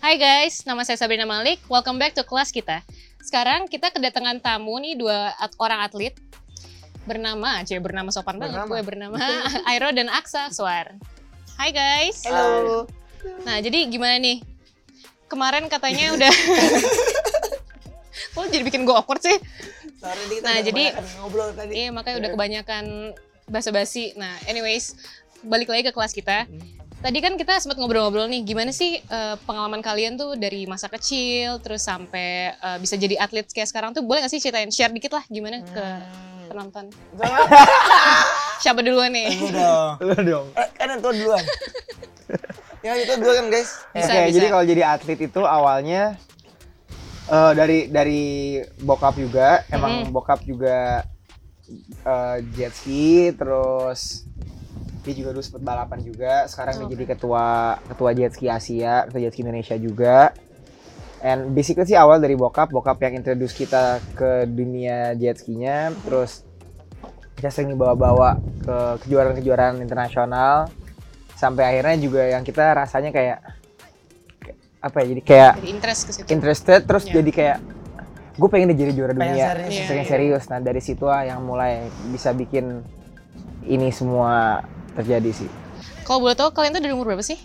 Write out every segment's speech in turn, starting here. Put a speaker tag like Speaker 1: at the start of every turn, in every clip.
Speaker 1: Hai guys, nama saya Sabrina Malik. Welcome back to kelas kita. Sekarang kita kedatangan tamu nih dua at- orang atlet bernama, cie bernama sopan banget
Speaker 2: Bernama.
Speaker 1: gue bernama Airo dan Aksa Suar. Hai guys.
Speaker 2: Halo.
Speaker 1: Nah jadi gimana nih? Kemarin katanya udah. Kok jadi bikin gue awkward sih?
Speaker 2: Sorry, kita
Speaker 1: Nah, jadi-
Speaker 2: ngobrol tadi.
Speaker 1: Iya makanya udah kebanyakan basa-basi. Nah anyways, balik lagi ke kelas kita. Tadi kan kita sempat ngobrol-ngobrol nih, gimana sih eh, pengalaman kalian tuh dari masa kecil, terus sampai eh, bisa jadi atlet kayak sekarang tuh, boleh gak sih ceritain, share dikit lah gimana ke
Speaker 2: Hmm.
Speaker 1: penonton.
Speaker 2: Jangan.
Speaker 1: Siapa duluan nih?
Speaker 2: Lu dong.
Speaker 3: Lu dong.
Speaker 2: Eh, kan yang tua duluan. ya itu duluan kan guys.
Speaker 1: Bisa,
Speaker 3: Oke,
Speaker 1: bisa.
Speaker 3: jadi kalau jadi atlet itu awalnya eh, dari dari bokap juga, emang
Speaker 1: Mm-mm.
Speaker 3: bokap juga eh, jet ski, terus dia juga dulu sempat balapan juga. Sekarang dia
Speaker 1: Oke.
Speaker 3: jadi ketua ketua jet ski Asia, ketua jet ski Indonesia juga. And basically sih awal dari bokap, bokap yang introduce kita ke dunia jet skinya, terus kita sering dibawa-bawa ke kejuaraan-kejuaraan internasional sampai akhirnya juga yang kita rasanya kayak apa ya jadi kayak
Speaker 1: Jadi interest ke situ.
Speaker 3: interested terus
Speaker 1: Iya.
Speaker 3: jadi kayak gue pengen jadi juara
Speaker 2: Pengen
Speaker 3: dunia
Speaker 2: serius.
Speaker 1: Iya,
Speaker 3: pengen
Speaker 1: iya.
Speaker 3: serius nah dari situ lah yang mulai bisa bikin ini semua terjadi sih
Speaker 1: Kalau boleh tahu kalian tuh dari umur berapa sih?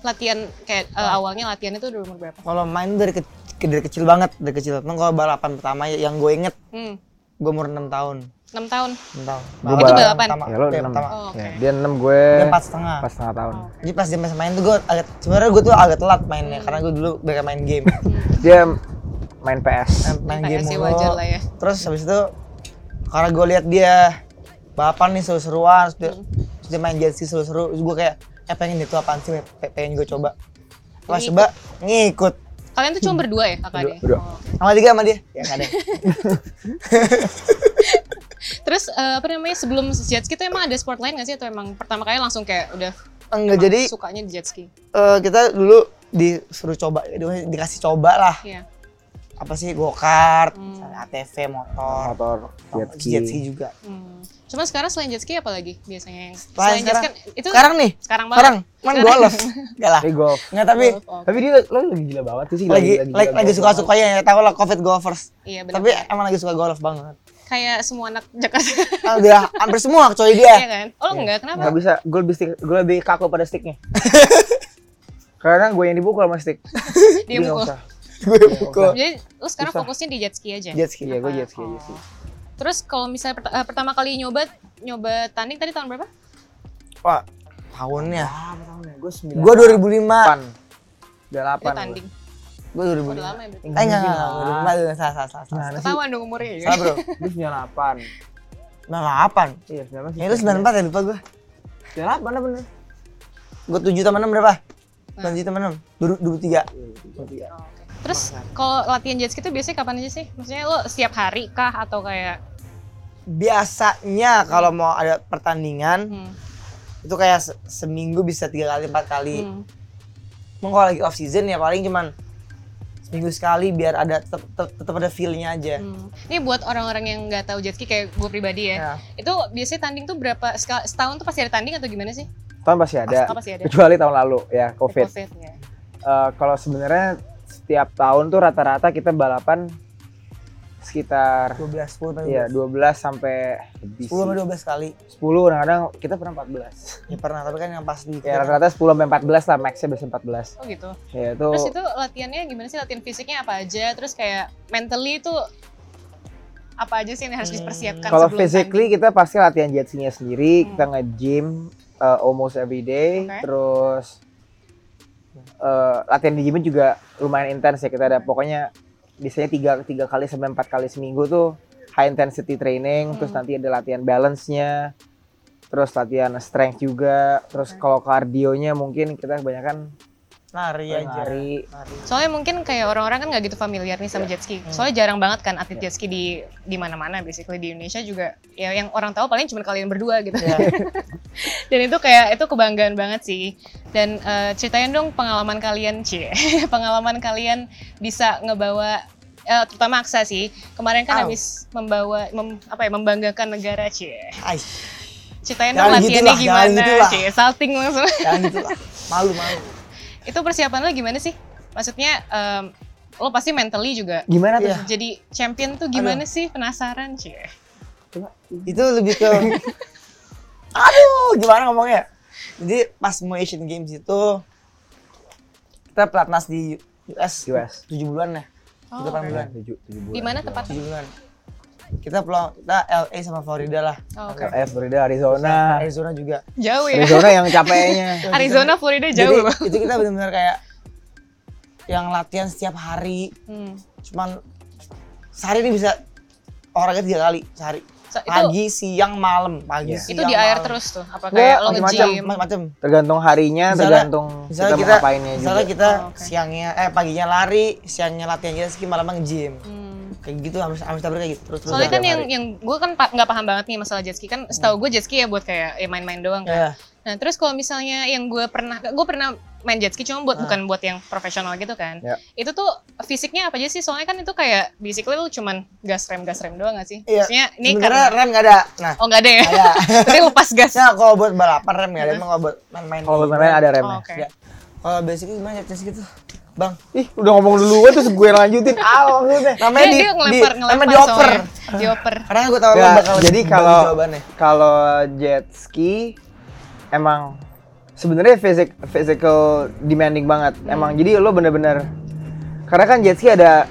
Speaker 1: Latihan kayak eh, awalnya latihan itu dari umur berapa?
Speaker 2: Kalau main dari, ke- dari kecil banget, dari kecil. Emang kalau balapan pertama yang gue inget,
Speaker 1: Hmm,
Speaker 2: gue umur 6 tahun.
Speaker 1: 6 tahun.
Speaker 2: 6 tahun.
Speaker 3: Gua
Speaker 1: Itu balapan?
Speaker 2: Pertama,
Speaker 3: ya lo enam
Speaker 2: pertama.
Speaker 1: Oh, oke.
Speaker 3: ya, dia enam gue
Speaker 2: Dia empat setengah.
Speaker 3: pas setengah tahun
Speaker 1: Oh.
Speaker 2: Jadi pas dia masih main tuh gue agak, sebenarnya gue tuh agak telat mainnya karena gue dulu banyak main game.
Speaker 3: dia main PS
Speaker 2: main, main game
Speaker 1: PS sih
Speaker 2: mulu.
Speaker 1: wajar lah ya.
Speaker 2: Terus habis itu karena gue lihat dia balapan nih seru-seruan,
Speaker 1: Hmm.
Speaker 2: Dia main jet ski seru-seru, terus gue kayak eh pengen itu apaan sih, Pe- pengen gue coba. Pas coba ngikut.
Speaker 1: Kalian tuh cuma berdua ya kakak
Speaker 3: Berdua,
Speaker 1: adik?
Speaker 3: berdua.
Speaker 1: Oh.
Speaker 2: Sama tiga sama dia. Ya ada.
Speaker 1: Terus eh, apa namanya sebelum jet ski itu emang ada sport lain gak sih atau emang pertama kali langsung kayak udah
Speaker 2: Enggak jadi
Speaker 1: sukanya di jet ski?
Speaker 2: eh, kita dulu disuruh coba, di- dikasih coba lah.
Speaker 1: Iya.
Speaker 2: Apa sih go kart,
Speaker 1: Hmm.
Speaker 2: ATV, motor,
Speaker 3: motor jet ski,
Speaker 2: jet ski juga.
Speaker 1: Hmm. Cuma sekarang selain jet ski apa lagi biasanya yang
Speaker 2: Selain
Speaker 1: jet ski
Speaker 2: sekarang-
Speaker 1: kan itu
Speaker 2: Sekarang nih,
Speaker 1: sekarang
Speaker 2: sekarang
Speaker 1: banget.
Speaker 2: main golf. Enggak lah.
Speaker 3: Tapi golf
Speaker 2: Enggak tapi
Speaker 1: Golf, oh.
Speaker 3: tapi dia lo lagi gila banget tuh sih
Speaker 2: lagi lagi, lagi
Speaker 3: golf
Speaker 2: suka-sukanya ya tahu lah covid golfers.
Speaker 1: Iya benar.
Speaker 2: Tapi emang lagi suka golf banget.
Speaker 1: kayak semua anak Jakarta.
Speaker 2: Ah, udah hampir semua kecuali
Speaker 1: Iya
Speaker 2: dia.
Speaker 1: kan? Oh enggak, kenapa?
Speaker 3: nggak bisa gue lebih stick gue lebih kaku pada sticknya karena gue yang dipukul sama stick
Speaker 1: Dia mukul.
Speaker 2: Gue pukul.
Speaker 1: Jadi lu sekarang fokusnya di jet ski aja.
Speaker 2: Jet ski.
Speaker 3: iya gue jet ski
Speaker 1: Oh.
Speaker 3: aja sih
Speaker 1: Terus kalau misalnya pert- eh, pertama kali nyoba nyoba tanding tadi tahun berapa?
Speaker 2: Wah, tahunnya.
Speaker 3: ah tahunnya gue sembilan
Speaker 2: Gue 2005.
Speaker 3: delapan udah
Speaker 1: Itu
Speaker 3: delapan
Speaker 1: tanding.
Speaker 2: Gue
Speaker 1: Oh,
Speaker 2: 2005.
Speaker 1: udah lama ya berarti.
Speaker 2: Eh enggak, enggak, enggak, 2005 salah, salah, salah, salah.
Speaker 1: Ketahuan dong umurnya ya.
Speaker 2: Salah, Bro.
Speaker 3: gue sembilan delapan
Speaker 2: 98.
Speaker 3: iya sembilan
Speaker 2: Ya lu 94 ya lupa gue.
Speaker 3: sembilan delapan lah bener
Speaker 2: Gue 7 tambah 6 berapa?
Speaker 1: Nah.
Speaker 2: 7 tambah 6. 23.
Speaker 1: Oh, oke. Terus kalau latihan jet ski itu biasanya kapan aja sih? Maksudnya lo setiap hari kah atau kayak
Speaker 2: Biasanya kalau mau ada pertandingan
Speaker 1: hmm,
Speaker 2: itu kayak se- seminggu bisa tiga kali empat kali.
Speaker 1: hmm,
Speaker 2: Emang kalau lagi off season ya paling cuman seminggu sekali biar ada tetap ada feel-nya aja.
Speaker 1: hmm. Ini buat orang-orang yang nggak tahu jet ski kayak gue pribadi ya.
Speaker 2: Ya.
Speaker 1: Itu biasanya tanding tuh berapa setahun tuh pasti ada tanding atau gimana sih?
Speaker 3: tahun pasti ada
Speaker 1: Oh, pasti ada.
Speaker 3: kecuali tahun lalu ya covid
Speaker 1: Covid ya.
Speaker 3: Eh, kalau sebenarnya setiap tahun tuh rata-rata kita balapan sekitar
Speaker 2: 12, 10 sampai
Speaker 3: ya
Speaker 2: 12.
Speaker 3: 12 sampai lebih
Speaker 2: 10 sampai 12 kali.
Speaker 3: 10 kadang-kadang kita pernah 14
Speaker 2: Ya pernah, tapi kan yang pas di
Speaker 3: ya rata-rata 10 sampai 14 lah maxnya biasanya 14
Speaker 1: Oh gitu.
Speaker 3: ya itu
Speaker 1: Terus itu latihannya gimana sih? Latihan fisiknya apa aja? Terus kayak mentally itu apa aja sih yang harus
Speaker 2: Hmm.
Speaker 1: dipersiapkan
Speaker 3: kalau physically kita pasti latihan jet ski-nya sendiri
Speaker 1: Hmm.
Speaker 3: kita nge-gym uh, almost every day
Speaker 1: Oke.
Speaker 3: terus uh, latihan di gym juga lumayan intens ya kita ada pokoknya biasanya tiga tiga kali sampai empat kali seminggu tuh high intensity training terus
Speaker 1: Hmm.
Speaker 3: nanti ada latihan balance-nya terus latihan strength juga terus kalau kardionya mungkin kita kebanyakan
Speaker 2: lari aja.
Speaker 3: lari
Speaker 2: Lari.
Speaker 1: Soalnya mungkin kayak orang-orang kan nggak gitu familiar nih sama jet ski. Soalnya jarang banget kan atlet jet ski di di mana-mana basically di Indonesia juga. Ya yang orang tahu paling cuma kalian berdua gitu.
Speaker 2: Ya.
Speaker 1: Dan itu kayak itu kebanggaan banget sih. Dan eh, ceritain dong pengalaman kalian, Cie. pengalaman kalian bisa ngebawa eh, terutama Aksa sih. Kemarin kan
Speaker 2: Au.
Speaker 1: habis membawa mem- apa ya membanggakan negara, Cie.
Speaker 2: Aish,
Speaker 1: Ceritain dong latihannya
Speaker 2: gitulah, jangan
Speaker 1: gimana,
Speaker 2: gitulah.
Speaker 1: Cie. Salting langsung.
Speaker 2: jangan gitu lah. Malu-malu.
Speaker 1: Itu persiapan lo gimana sih? maksudnya em, lo pasti mentally juga
Speaker 3: Gimana tuh?
Speaker 2: Iya.
Speaker 1: jadi champion tuh gimana sih penasaran cie
Speaker 2: itu lebih ke aduh gimana ngomongnya jadi pas mau Asian Games itu kita pelatnas di US
Speaker 3: US.
Speaker 2: 7 bulan ya
Speaker 1: Oh,
Speaker 2: delapan
Speaker 1: oke.
Speaker 2: bulan
Speaker 3: Tujuh, tujuh bulan.
Speaker 1: di mana tepatnya
Speaker 2: 7 bulan kita pulang kita LA sama Florida lah
Speaker 1: Oh, oke.
Speaker 3: LA, Florida, Arizona.
Speaker 2: Arizona juga
Speaker 1: jauh ya
Speaker 3: Arizona yang capeknya.
Speaker 1: Arizona Florida
Speaker 2: jadi
Speaker 1: jauh loh
Speaker 2: itu kita benar-benar kayak yang latihan setiap hari
Speaker 1: Hmm.
Speaker 2: cuman sehari ini bisa olahraga tiga kali sehari
Speaker 1: So, itu
Speaker 2: pagi siang malam pagi
Speaker 3: Iya.
Speaker 2: siang
Speaker 1: itu di air
Speaker 2: malam.
Speaker 1: terus tuh apa kayak lo
Speaker 3: macam-macam.
Speaker 1: nge-gym
Speaker 2: macam-macam
Speaker 3: Tergantung harinya,
Speaker 2: Misalnya-
Speaker 3: tergantung
Speaker 2: misalnya
Speaker 3: kita,
Speaker 2: kita
Speaker 3: mau ngapainnya juga.
Speaker 2: misalnya kita
Speaker 1: Oh, oke.
Speaker 2: siangnya eh paginya lari siangnya latihan ski malamnya nge-gym
Speaker 1: Hmm.
Speaker 2: Kayak gitu harus harus tabrak kayak gitu terus terus
Speaker 1: Soalnya kan yang
Speaker 3: hari.
Speaker 1: yang gue kan pa- nggak paham banget nih masalah jet ski kan setahu gue jet ski ya buat kayak ya main-main doang kan.
Speaker 2: ya
Speaker 1: Nah terus kalau misalnya yang gue pernah gue pernah main jet ski cuma buat
Speaker 2: Ah.
Speaker 1: bukan buat yang profesional gitu kan.
Speaker 3: Ya.
Speaker 1: Itu tuh fisiknya apa aja sih? Soalnya kan itu kayak basically lu cuman gas rem gas rem doang gak sih?
Speaker 2: Iya.
Speaker 1: Maksudnya ini karena
Speaker 2: rem nggak ada nah
Speaker 1: oh nggak ada ya.
Speaker 2: ada
Speaker 1: Tapi lepas gas.
Speaker 2: nah kalau buat balapan rem nggak ada emang kalau buat main-main
Speaker 3: Kalau main ada
Speaker 1: Oh,
Speaker 3: remnya.
Speaker 1: Oke.
Speaker 2: Ya. kalau basically gimana jet ski tuh bang
Speaker 3: Ih, udah ngomong duluan terus gue lanjutin. Ah, maksudnya.
Speaker 2: namanya
Speaker 1: Dia,
Speaker 2: di,
Speaker 1: dia
Speaker 2: di
Speaker 1: ngelempar ngelempar
Speaker 2: namanya dioper
Speaker 1: soalnya. Dioper.
Speaker 2: karena gue tahu lo
Speaker 3: Nggak,
Speaker 2: bakal
Speaker 3: jadi kalau kalau jet ski emang sebenarnya fisik physical demanding banget.
Speaker 1: Hmm.
Speaker 3: Emang jadi lo bener-bener karena kan jet ski ada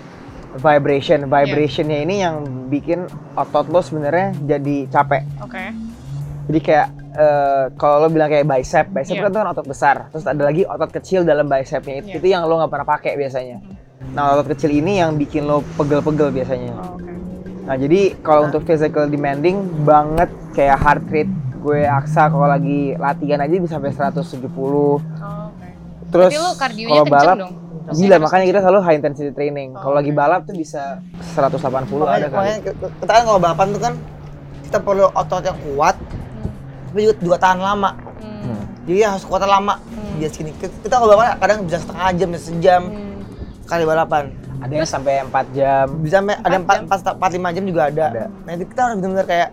Speaker 3: vibration, vibrationnya ini yang bikin otot lo sebenarnya jadi capek.
Speaker 1: Oke.
Speaker 3: Jadi kayak eh, kalau lo bilang kayak bicep, bicep
Speaker 1: Iya.
Speaker 3: kan tuh kan otot besar. Terus ada lagi otot kecil dalam bicepnya itu,
Speaker 1: Iya.
Speaker 3: itu yang lo nggak pernah pakai biasanya. Nah otot kecil ini yang bikin lo pegel-pegel biasanya.
Speaker 1: Oh, Oke.
Speaker 3: Nah jadi kalau untuk physical demanding banget kayak heart rate gue aksa kalau lagi latihan aja bisa sampai 170.
Speaker 1: Oh, Oke.
Speaker 3: Terus kalau balap
Speaker 1: dong?
Speaker 3: gila makanya kita selalu high intensity training.
Speaker 1: Oh,
Speaker 3: Kalau lagi
Speaker 1: oke.
Speaker 3: balap tuh bisa 180 ada
Speaker 2: makanya,
Speaker 3: kali.
Speaker 2: makanya ke- kita kan kalau balapan tuh kan kita perlu otot yang kuat
Speaker 1: Hmm.
Speaker 2: Tapi juga, juga tahan lama
Speaker 1: Hmm.
Speaker 2: jadi harus kuatan lama
Speaker 1: Hmm.
Speaker 2: di jet ski ini kita kalau balapan kadang bisa setengah jam bisa sejam
Speaker 1: Hmm.
Speaker 2: kali balapan
Speaker 3: Ada yang sampai 4 jam.
Speaker 2: bisa sampai ada
Speaker 1: Empat
Speaker 2: empat empat empat lima jam juga ada.
Speaker 3: Ada.
Speaker 2: nah itu kita harus benar-benar kayak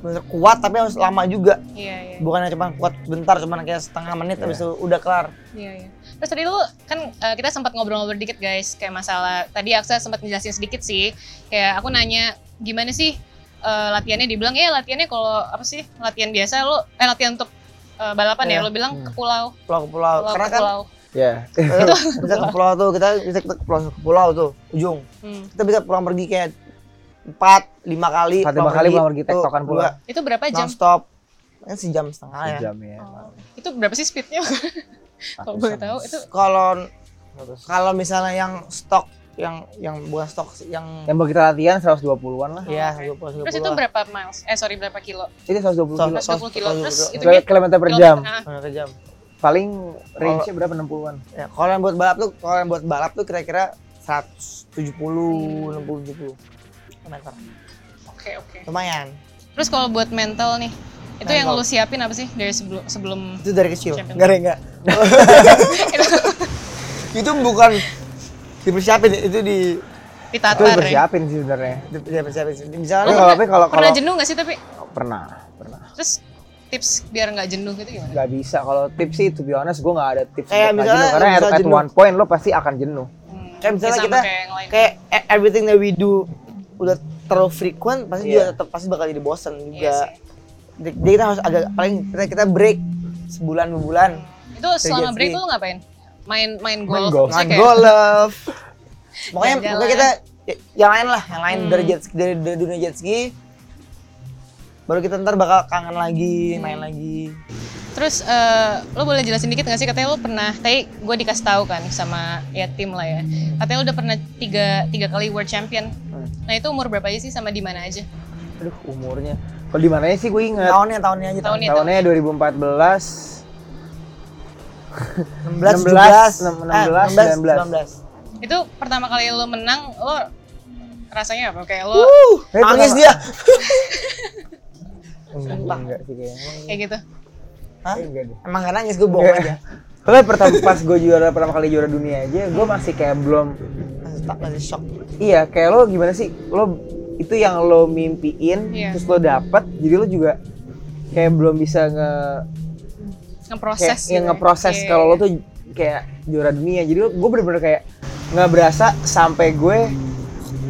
Speaker 2: benar kuat tapi harus lama juga
Speaker 1: Iya, iya.
Speaker 2: bukan cuma kuat bentar cuma kayak setengah menit habis itu udah kelar
Speaker 1: Iya, iya. Terus tadi lu kan eh, kita sempat ngobrol-ngobrol dikit guys, kayak masalah tadi Aksa sempat ngejelasin sedikit sih. Kayak aku nanya gimana sih eh, latihannya dibilang ya latihannya kalau apa sih? Latihan biasa lu eh latihan untuk eh, balapan ya,
Speaker 2: Iya.
Speaker 1: lu bilang
Speaker 3: Hmm.
Speaker 1: ke pulau.
Speaker 2: pulau ke pulau,
Speaker 1: Pulau
Speaker 2: karena
Speaker 1: ke
Speaker 2: kan
Speaker 1: pulau.
Speaker 3: Ya.
Speaker 2: eh, bisa ke pulau tuh kita bisa ke pulau ke pulau tuh ujung
Speaker 1: Hmm.
Speaker 2: kita bisa pulang pergi kayak empat lima kali
Speaker 3: Empat, lima kali pulang pergi,
Speaker 2: tuh,
Speaker 3: tektokan pulang.
Speaker 1: Itu berapa jam?
Speaker 2: non stop kan sejam setengah ya
Speaker 3: Sejam ya.
Speaker 1: Oh, itu berapa sih speednya? Kalau boleh tahu itu
Speaker 2: kalau kalau misalnya yang stok yang yang bukan stok yang
Speaker 3: Yang mau kita latihan 120-an lah.
Speaker 2: ya
Speaker 1: Oke.
Speaker 2: 20
Speaker 1: Terus itu berapa miles? Eh sorry berapa kilo?
Speaker 3: Ini 120 kilo.
Speaker 1: 120 kilo. Terus
Speaker 2: Kilo-
Speaker 1: itunya
Speaker 3: Kilometer per jam.
Speaker 1: Ah,
Speaker 2: berapa jam
Speaker 3: Paling range-nya berapa 60-an?
Speaker 2: Ya, kalau yang buat balap tuh, kalau yang buat balap tuh kira-kira 170, 60, 70 meter.
Speaker 1: Oke, oke.
Speaker 2: Lumayan.
Speaker 1: Terus kalau buat mental nih, itu yang
Speaker 2: Mental.
Speaker 1: lu siapin apa sih dari sebelum sebelum
Speaker 2: Itu dari kecil.
Speaker 1: Champion.
Speaker 2: Enggak, enggak. itu bukan dipersiapin, itu di
Speaker 3: Itu
Speaker 1: ya?
Speaker 3: persiapin sih sebenarnya.
Speaker 2: dipersiapin. Misalnya
Speaker 3: kalau tapi kalau
Speaker 1: Pernah
Speaker 3: kalau
Speaker 1: jenuh gak sih tapi?
Speaker 3: pernah, pernah.
Speaker 1: Terus tips biar nggak jenuh gitu gimana?
Speaker 3: Gak bisa kalau tips sih to be honest gue gak ada tips
Speaker 2: Kayak
Speaker 3: nggak
Speaker 2: misalnya
Speaker 3: jenuh. karena at,
Speaker 2: bisa
Speaker 3: at
Speaker 2: jenuh.
Speaker 3: one point lo pasti akan jenuh
Speaker 1: Hmm,
Speaker 2: kayak misalnya kita
Speaker 1: kayak
Speaker 2: kayak e- everything that we do udah terlalu frequent pasti
Speaker 3: Iya.
Speaker 2: juga tetap pasti bakal jadi bosan
Speaker 1: Iya
Speaker 2: juga.
Speaker 1: sih.
Speaker 2: Jadi kita harus agak paling kita kita break sebulan dua bulan.
Speaker 1: Itu selama break
Speaker 2: ski.
Speaker 1: lu ngapain? Main main golf.
Speaker 3: golf.
Speaker 1: Maksudnya
Speaker 2: Main
Speaker 1: kayak-
Speaker 2: golf. Pokoknya,
Speaker 1: Jalan-jalan.
Speaker 2: pokoknya kita ya- yang lain lah, yang lain
Speaker 1: Hmm.
Speaker 2: dari jet ski, dari, dari dunia jet ski. Baru kita ntar bakal kangen
Speaker 1: Hmm.
Speaker 2: lagi, main lagi.
Speaker 1: Terus eh, lo boleh jelasin dikit gak sih katanya lo pernah, tadi gue dikasih tahu kan sama ya tim lah ya. Katanya lo udah pernah tiga, tiga kali world champion.
Speaker 3: Hmm.
Speaker 1: Nah itu umur berapa aja sih sama di mana aja?
Speaker 3: aduh umurnya kalau di mananya sih gue inget
Speaker 2: Tahunnya, tahunnya aja.
Speaker 1: Tahunnya.
Speaker 3: tahunnya 2014
Speaker 2: 16,
Speaker 3: 16,
Speaker 2: 17,
Speaker 3: 16, 19.
Speaker 2: 19.
Speaker 1: Itu pertama kali lo menang, lo rasanya apa? Kayak lo
Speaker 2: Uh, nangis
Speaker 3: pertama-
Speaker 2: dia.
Speaker 3: enggak, enggak sih kayaknya
Speaker 1: kayak gitu.
Speaker 2: Hah?
Speaker 3: enggak deh
Speaker 2: Emang gak nangis, gue bohong aja.
Speaker 3: Soalnya pertama pas gue juara pertama kali juara dunia aja, gue masih kayak belum
Speaker 2: Masih, tak- masih shock.
Speaker 3: iya kayak lo gimana sih lo itu yang lo mimpiin
Speaker 1: Iya.
Speaker 3: terus lo dapet jadi lo juga kayak belum bisa nge
Speaker 1: Ngeproses
Speaker 3: kayak yang
Speaker 1: gitu ya.
Speaker 3: ngeproses
Speaker 1: Iya,
Speaker 3: kalau lo
Speaker 1: iya.
Speaker 3: tuh kayak juara dunia jadi gue bener-bener kayak nggak berasa sampai gue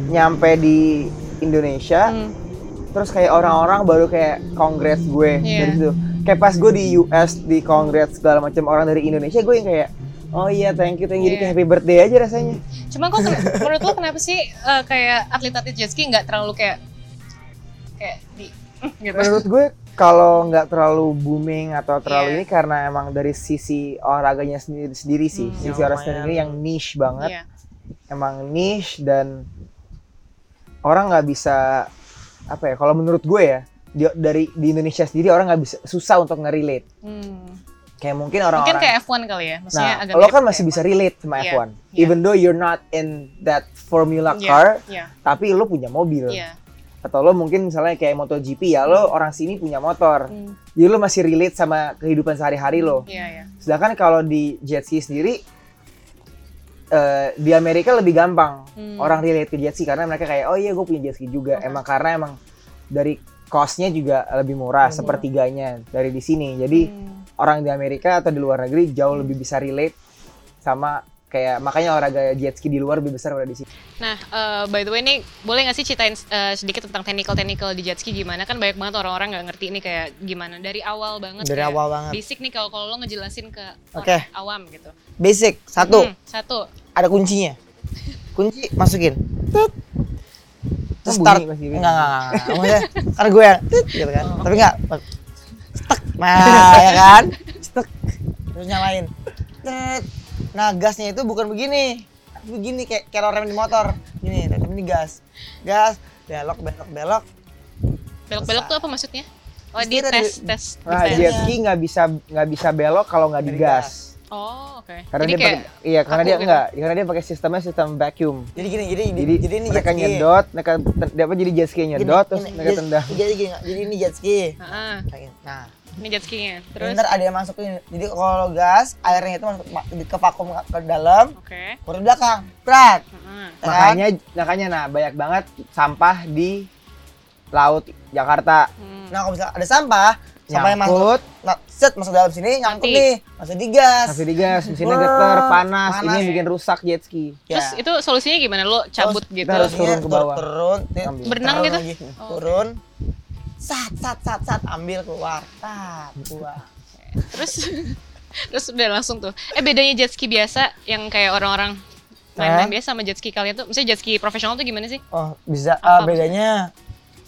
Speaker 3: nyampe di Indonesia
Speaker 1: Hmm.
Speaker 3: terus kayak orang-orang baru kayak congrats gue
Speaker 1: Iya.
Speaker 3: dari situ kayak pas gue di US di congrats segala macam orang dari Indonesia gue yang kayak oh iya thank you thank you jadi
Speaker 1: Iya.
Speaker 3: kayak happy birthday aja rasanya
Speaker 1: Cuma kok menurut lo kenapa sih eh, kayak atlet-atlet jet ski nggak terlalu kayak kayak di gitu.
Speaker 3: menurut gue kalau nggak terlalu booming atau terlalu
Speaker 1: Iya.
Speaker 3: ini karena emang dari sisi olahraganya sendiri sendiri sih
Speaker 1: Hmm.
Speaker 3: sisi
Speaker 2: Yang
Speaker 3: olahraga sendiri yang niche banget
Speaker 1: Iya.
Speaker 3: emang niche dan orang nggak bisa apa ya kalau menurut gue ya di, dari di Indonesia sendiri orang nggak bisa susah untuk nge-relate
Speaker 1: Hmm.
Speaker 3: kayak mungkin
Speaker 1: Mungkin
Speaker 3: orang-orang
Speaker 1: kayak F1 kali ya, maksudnya
Speaker 3: nah
Speaker 1: agak
Speaker 3: lo kan masih bisa
Speaker 1: F1.
Speaker 3: relate sama
Speaker 1: Iya,
Speaker 3: F1
Speaker 1: iya.
Speaker 3: even though you're not in that formula
Speaker 1: Iya,
Speaker 3: car
Speaker 1: Iya.
Speaker 3: tapi lo punya mobil
Speaker 1: Iya.
Speaker 3: Atau lo mungkin misalnya kayak MotoGP ya lo orang sini punya motor
Speaker 1: Hmm.
Speaker 3: jadi lo masih relate sama kehidupan sehari-hari lo
Speaker 1: Iya, iya.
Speaker 3: sedangkan kalau di jet ski sendiri eh, di Amerika lebih gampang
Speaker 1: Hmm.
Speaker 3: orang relate ke jet ski karena mereka kayak oh iya gue punya jet ski juga
Speaker 1: Oke.
Speaker 3: emang karena emang dari costnya juga lebih murah
Speaker 1: Hmm.
Speaker 3: sepertiganya dari di sini jadi
Speaker 1: Hmm.
Speaker 3: orang di Amerika atau di luar negeri jauh lebih bisa relate sama kayak makanya olahraga jet ski di luar lebih besar daripada di sini
Speaker 1: Nah, eh, by the way nih, boleh nggak sih ceritain eh, sedikit tentang technical-technical di jet ski gimana? Kan banyak banget orang-orang nggak ngerti ini kayak gimana. Dari awal banget
Speaker 2: Dari awal banget.
Speaker 1: Basic nih kalau kalau lo ngejelasin ke orang awam gitu.
Speaker 2: Basic satu,
Speaker 1: Hmm, satu.
Speaker 2: ada kuncinya. Kunci masukin. Tut. Terus start. enggak, enggak. enggak. Maksudnya, karena gue yang tut gitu kan.
Speaker 1: Oh.
Speaker 2: Tapi enggak. Stuck. Nah, ya kan? Stuck. Terus nyalain. Tut. Nah, gasnya itu bukan begini. Begini kayak kayak rem di motor. Gini, rem ini gas. Gas, belok, belok, belok.
Speaker 1: Belok-belok tuh apa maksudnya? Oh, di tes, tes.
Speaker 3: nah jet ski nggak bisa nggak bisa belok kalau nggak digas
Speaker 1: Oh, oke.
Speaker 3: karena
Speaker 1: Jadi
Speaker 3: dia
Speaker 1: kayak
Speaker 3: pakai iya karena dia
Speaker 1: gitu.
Speaker 3: enggak karena dia pakai sistemnya sistem vacuum
Speaker 2: Jadi gini, jadi
Speaker 3: jadi,
Speaker 2: jadi ini
Speaker 3: mereka
Speaker 2: jet ski.
Speaker 3: nyedot mereka dia apa jadi jet ski
Speaker 2: Gini,
Speaker 3: nyedot terus
Speaker 2: gini,
Speaker 3: mereka
Speaker 2: jet-
Speaker 3: tendang
Speaker 2: Jadi gini, jadi ini jet ski.
Speaker 1: Heeh,
Speaker 2: Nah,
Speaker 1: ini jet skinya.
Speaker 2: Terus
Speaker 1: Terus
Speaker 2: ntar ada yang masukin. Jadi kalau gas, airnya itu masuk ke vakum ke- ke dalam,
Speaker 1: oke.
Speaker 2: baru di belakang. Ya kan?
Speaker 3: makanya makanya nah banyak banget sampah di laut Jakarta
Speaker 1: Hmm.
Speaker 2: Nah, kalau misalnya ada sampah, sampahnya masuk,
Speaker 3: nyangkut
Speaker 2: nah, set masuk dalam sini, nyangkut
Speaker 1: Mati.
Speaker 2: nih, masuk di gas.
Speaker 3: masih digas mesinnya geter panas, ini
Speaker 2: panas.
Speaker 3: yang bikin rusak jet ski
Speaker 1: Terus
Speaker 2: Ya.
Speaker 1: itu solusinya gimana? Lo cabut
Speaker 2: Terus
Speaker 1: gitu?
Speaker 3: harus turun ke bawah.
Speaker 2: Turun,
Speaker 3: Ambil.
Speaker 1: Berenang
Speaker 2: turun
Speaker 1: gitu?
Speaker 2: lagi.
Speaker 1: Oh,
Speaker 2: Turun. Sat, sat, sat, sat, ambil keluar. Tat, keluar.
Speaker 1: Terus terus udah langsung tuh. Eh bedanya jet ski biasa yang kayak orang-orang main-main biasa sama jet ski kalian tuh, misalnya jet ski profesional tuh gimana sih?
Speaker 2: Oh, bisa.
Speaker 1: Apa
Speaker 2: ah, bedanya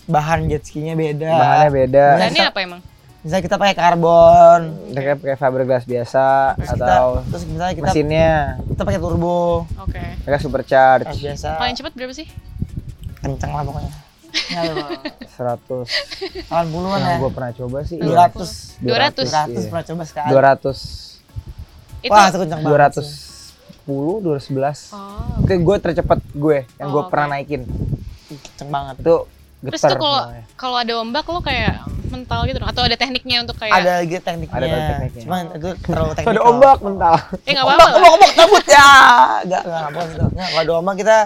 Speaker 2: bahan jet skinya beda.
Speaker 3: bahannya beda.
Speaker 1: Dan ini apa emang?
Speaker 2: Misalnya kita pakai karbon.
Speaker 3: mereka pakai fiberglass biasa
Speaker 2: Terus kita,
Speaker 3: atau
Speaker 2: terus misalnya kita
Speaker 3: mesinnya
Speaker 2: kita pakai turbo.
Speaker 1: Oke.
Speaker 3: mereka supercharge
Speaker 2: Nah, biasa.
Speaker 1: Paling cepat berapa sih?
Speaker 2: kenceng lah pokoknya. Ya,
Speaker 3: 100
Speaker 2: 80-an ya.
Speaker 3: yang gue pernah coba sih
Speaker 2: 200.
Speaker 1: 200.
Speaker 2: 200
Speaker 3: iya.
Speaker 2: pernah coba sekali.
Speaker 3: 200
Speaker 1: Itu
Speaker 2: Wah, itu kenceng banget. sih.
Speaker 3: 210 211
Speaker 1: Oh.
Speaker 3: itu gue tercepat gue yang gue
Speaker 1: Oh,
Speaker 3: pernah naikin
Speaker 2: Kenceng banget.
Speaker 3: itu
Speaker 1: Terus
Speaker 3: getar
Speaker 1: tuh kalau ada ombak lo kayak mental gitu dong? atau ada tekniknya untuk kayak
Speaker 2: Ada lagi tekniknya.
Speaker 3: Ada tekniknya.
Speaker 2: Cuman itu terlalu teknikal.
Speaker 3: ada ombak mental
Speaker 1: Eh nggak
Speaker 2: Ombak,
Speaker 1: apa-apa. lah.
Speaker 2: ombak, ombak, cabut ya. Enggak, enggak apa gitu. Nah, kalau ada ombak kita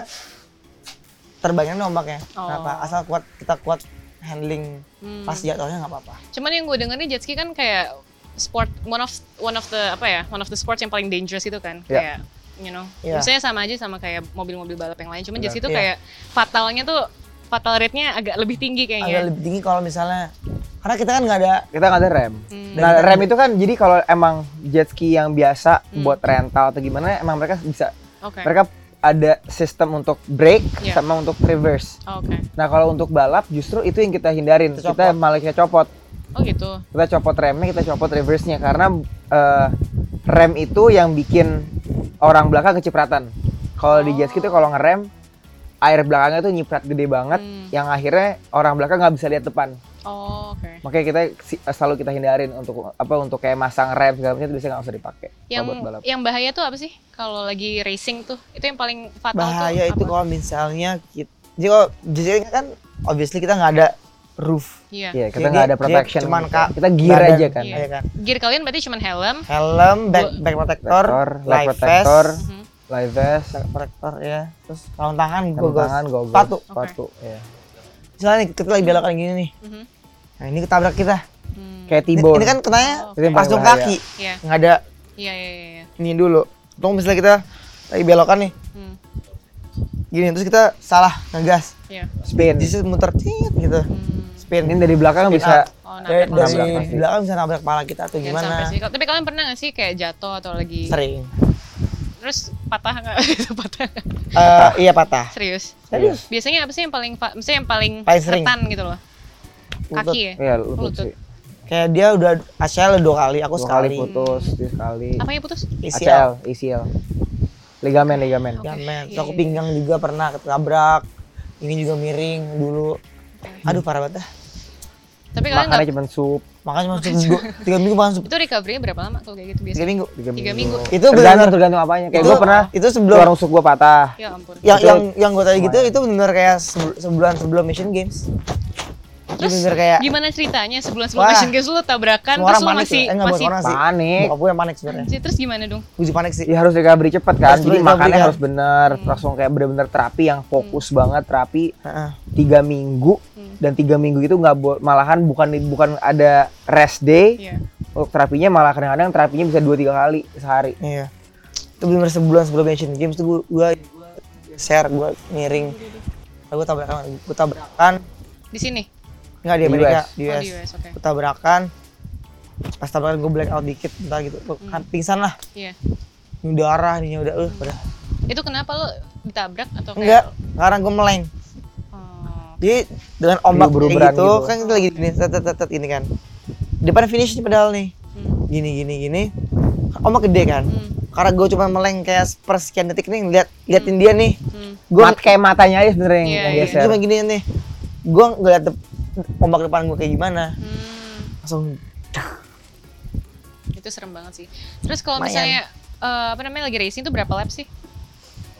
Speaker 2: terbangin ombaknya.
Speaker 1: Oh.
Speaker 2: Kenapa? Asal kuat kita kuat handling
Speaker 1: Hmm.
Speaker 2: pas jatuhnya nggak apa-apa.
Speaker 1: Cuman yang gue denger nih jet ski kan kayak sport one of one of the apa ya one of the sports yang paling dangerous itu kan
Speaker 3: Ya.
Speaker 1: kayak you know
Speaker 2: Iya.
Speaker 1: misalnya sama aja sama kayak mobil-mobil balap yang lain cuman jet ski itu
Speaker 2: Iya.
Speaker 1: kayak fatalnya tuh fatal rate-nya agak lebih tinggi
Speaker 2: Agak
Speaker 1: kayaknya
Speaker 2: lebih tinggi kalau misalnya karena kita kan nggak ada
Speaker 3: kita nggak ada rem
Speaker 1: Hmm.
Speaker 3: nah rem itu kan jadi kalau emang jet ski yang biasa
Speaker 1: Hmm.
Speaker 3: buat rental atau gimana emang mereka bisa
Speaker 1: oke
Speaker 3: mereka ada sistem untuk brake
Speaker 1: Iya.
Speaker 3: sama untuk reverse.
Speaker 1: Oke.
Speaker 3: Nah kalau untuk balap justru itu yang kita hindarin.
Speaker 2: Kita
Speaker 3: kita
Speaker 2: copot.
Speaker 3: malah kita copot.
Speaker 1: Oh gitu.
Speaker 3: Kita copot remnya kita copot reverse-nya. Karena eh, rem itu yang bikin orang belakang kecipratan. Kalau di jet ski itu kalau ngerem air belakangnya tuh nyiprat gede banget
Speaker 1: Hmm.
Speaker 3: yang akhirnya orang belakang nggak bisa lihat depan
Speaker 1: oh oke.
Speaker 3: Makanya kita si- selalu kita hindarin untuk apa untuk kayak masang rem segala macam itu biasanya nggak usah dipakai.
Speaker 1: Yang
Speaker 3: buat balap.
Speaker 1: yang bahaya tuh apa sih? Kalau lagi racing tuh itu yang paling fatal
Speaker 2: bahaya
Speaker 1: tuh
Speaker 2: itu
Speaker 1: apa?
Speaker 2: kalau misalnya kita jadi kalau jadi kan obviously kita nggak ada roof.
Speaker 1: Iya.
Speaker 3: Iya, kita
Speaker 2: Jadi
Speaker 3: nggak ada
Speaker 2: dia
Speaker 3: protection.
Speaker 2: cuman kak
Speaker 3: kita gear
Speaker 2: badan,
Speaker 3: aja kan.
Speaker 1: Iya.
Speaker 2: ya kan?
Speaker 1: Gear kalian berarti cuman helm.
Speaker 2: Helm back back protector,
Speaker 3: Protector, leg
Speaker 2: life
Speaker 3: protector,
Speaker 2: vest
Speaker 1: Mhm.
Speaker 3: live vest,
Speaker 2: back protector ya terus sarung tangan goggles.
Speaker 3: tangan, goggles,
Speaker 2: sepatu.
Speaker 3: Sepatu. ya.
Speaker 2: Misalnya nih, kita lagi belokan gini nih
Speaker 1: Mhm.
Speaker 2: nah ini ketabrak kita
Speaker 1: Hmm.
Speaker 3: Kayak
Speaker 2: ini,
Speaker 3: T-bone.
Speaker 2: ini kan kenanya
Speaker 1: Oh,
Speaker 3: yang
Speaker 2: langsung kaki
Speaker 1: Iya.
Speaker 2: nggak ada
Speaker 1: Iya iya iya. iya.
Speaker 2: Ini dulu. Tunggu misalnya kita lagi belokan nih.
Speaker 1: Hmm.
Speaker 2: Gini terus kita salah ngegas.
Speaker 1: Iya.
Speaker 3: spin
Speaker 2: Jadi muter tit gitu.
Speaker 1: Hmm.
Speaker 2: Spin.
Speaker 3: ini dari belakang
Speaker 2: Spin
Speaker 3: bisa
Speaker 2: up.
Speaker 1: Oh,
Speaker 2: dari,
Speaker 1: nabrak
Speaker 2: dari belakang bisa nabrak kepala kita atau
Speaker 1: Jangan
Speaker 2: gimana.
Speaker 1: sampai sih. Tapi kalian pernah gak sih kayak jatuh atau lagi
Speaker 2: Sering.
Speaker 1: terus patah nggak? Patah nggak?
Speaker 2: Eh, iya patah.
Speaker 1: Serius?
Speaker 2: Serius.
Speaker 1: Biasanya apa sih yang paling, maksudnya yang paling,
Speaker 2: Paling sering.
Speaker 1: rentan gitu loh? Kaki ya?
Speaker 3: iya lutut
Speaker 1: Lutut.
Speaker 3: sih
Speaker 2: Kayak dia udah ACL dua kali, aku
Speaker 3: dua
Speaker 2: sekali.
Speaker 3: kali putus dia sekali
Speaker 1: Apanya putus?
Speaker 2: ACL.
Speaker 3: ACL ACL ligamen ligamen
Speaker 1: Oke.
Speaker 2: Gamen. Terus
Speaker 1: Iya,
Speaker 2: aku
Speaker 1: iya.
Speaker 2: pinggang juga pernah ketabrak. Ini juga miring dulu. Aduh parah banget dah.
Speaker 1: Tapi kalian
Speaker 3: makannya
Speaker 1: nggak,
Speaker 3: cuma sup
Speaker 2: Makanya masuk tiga, tiga minggu makan
Speaker 1: itu recovery-nya berapa lama kalau kayak gitu
Speaker 2: tiga
Speaker 1: biasanya?
Speaker 2: minggu.
Speaker 1: Tiga minggu.
Speaker 2: Itu
Speaker 3: tergantung
Speaker 2: benar.
Speaker 3: tergantung apanya kayak
Speaker 2: Itu
Speaker 3: gue pernah
Speaker 2: itu sebelum
Speaker 3: tulang rusuk gue patah
Speaker 1: Ya ampun.
Speaker 2: yang
Speaker 3: Itu
Speaker 2: yang yang gue tadi gitu itu benar kayak sebul- sebulan sebelum Asian Games.
Speaker 1: Terus
Speaker 2: bener kayak
Speaker 1: gimana ceritanya sebelum sebelum
Speaker 2: Wah.
Speaker 1: Asian Games lu tabrakan
Speaker 2: semua
Speaker 1: terus
Speaker 2: orang
Speaker 1: lu
Speaker 2: panik
Speaker 1: masih
Speaker 2: sih. Eh,
Speaker 1: masih
Speaker 2: orang sih.
Speaker 3: panik
Speaker 2: Bokap gue yang panik sebenarnya.
Speaker 1: Terus gimana dong?
Speaker 2: Gue juga panik sih.
Speaker 3: ya harus recovery cepet kan
Speaker 2: Harus
Speaker 3: jadi makannya
Speaker 2: kan.
Speaker 3: harus bener
Speaker 1: Hmm.
Speaker 3: langsung kayak bener-bener terapi yang fokus banget terapi
Speaker 2: Heeh.
Speaker 3: tiga minggu
Speaker 1: Hmm.
Speaker 3: dan tiga minggu itu nggak malahan bukan bukan ada rest day
Speaker 1: Iya.
Speaker 3: untuk terapinya malah kadang-kadang terapinya bisa dua tiga kali sehari
Speaker 2: Iya. Itu benar sebulan sebelum Asian Games tuh gue gue share gue miring. Gue tabrakan, gue tabrakan.
Speaker 1: Di sini.
Speaker 2: Enggak di Amerika,
Speaker 3: US.
Speaker 2: di
Speaker 1: Oh,
Speaker 2: US.
Speaker 1: di US, oke.
Speaker 2: Gue tabrakan. Pas tabrakan gue black out dikit, entah gitu. Gua kan pingsan lah.
Speaker 1: Iya.
Speaker 2: Ini darah, ini udah, uh, udah.
Speaker 1: Itu kenapa lu ditabrak atau kayak
Speaker 2: Enggak, sekarang gue meleng.
Speaker 1: Oh,
Speaker 2: Jadi dengan ombak kayak gitu,
Speaker 3: gitu.
Speaker 2: kan kita lagi gini, tet, tet, tet, tet, ini kan. Depan finish nih pedal nih.
Speaker 1: hmm.
Speaker 2: Gini, gini, gini. Ombak gede kan.
Speaker 1: Hmm.
Speaker 2: Karena gue cuma meleng kayak sepersekian detik nih, lihat liatin dia nih.
Speaker 1: Hmm.
Speaker 2: Gue
Speaker 3: Mat kayak matanya aja sebenarnya yang,
Speaker 1: Iya,
Speaker 3: yang geser
Speaker 2: cuma gini nih. Gue ngeliat ombak depan gue kayak gimana.
Speaker 1: Hmm.
Speaker 2: Langsung
Speaker 1: Itu serem banget sih. Terus kalau misalnya eh, apa namanya lagi racing tuh berapa lap sih?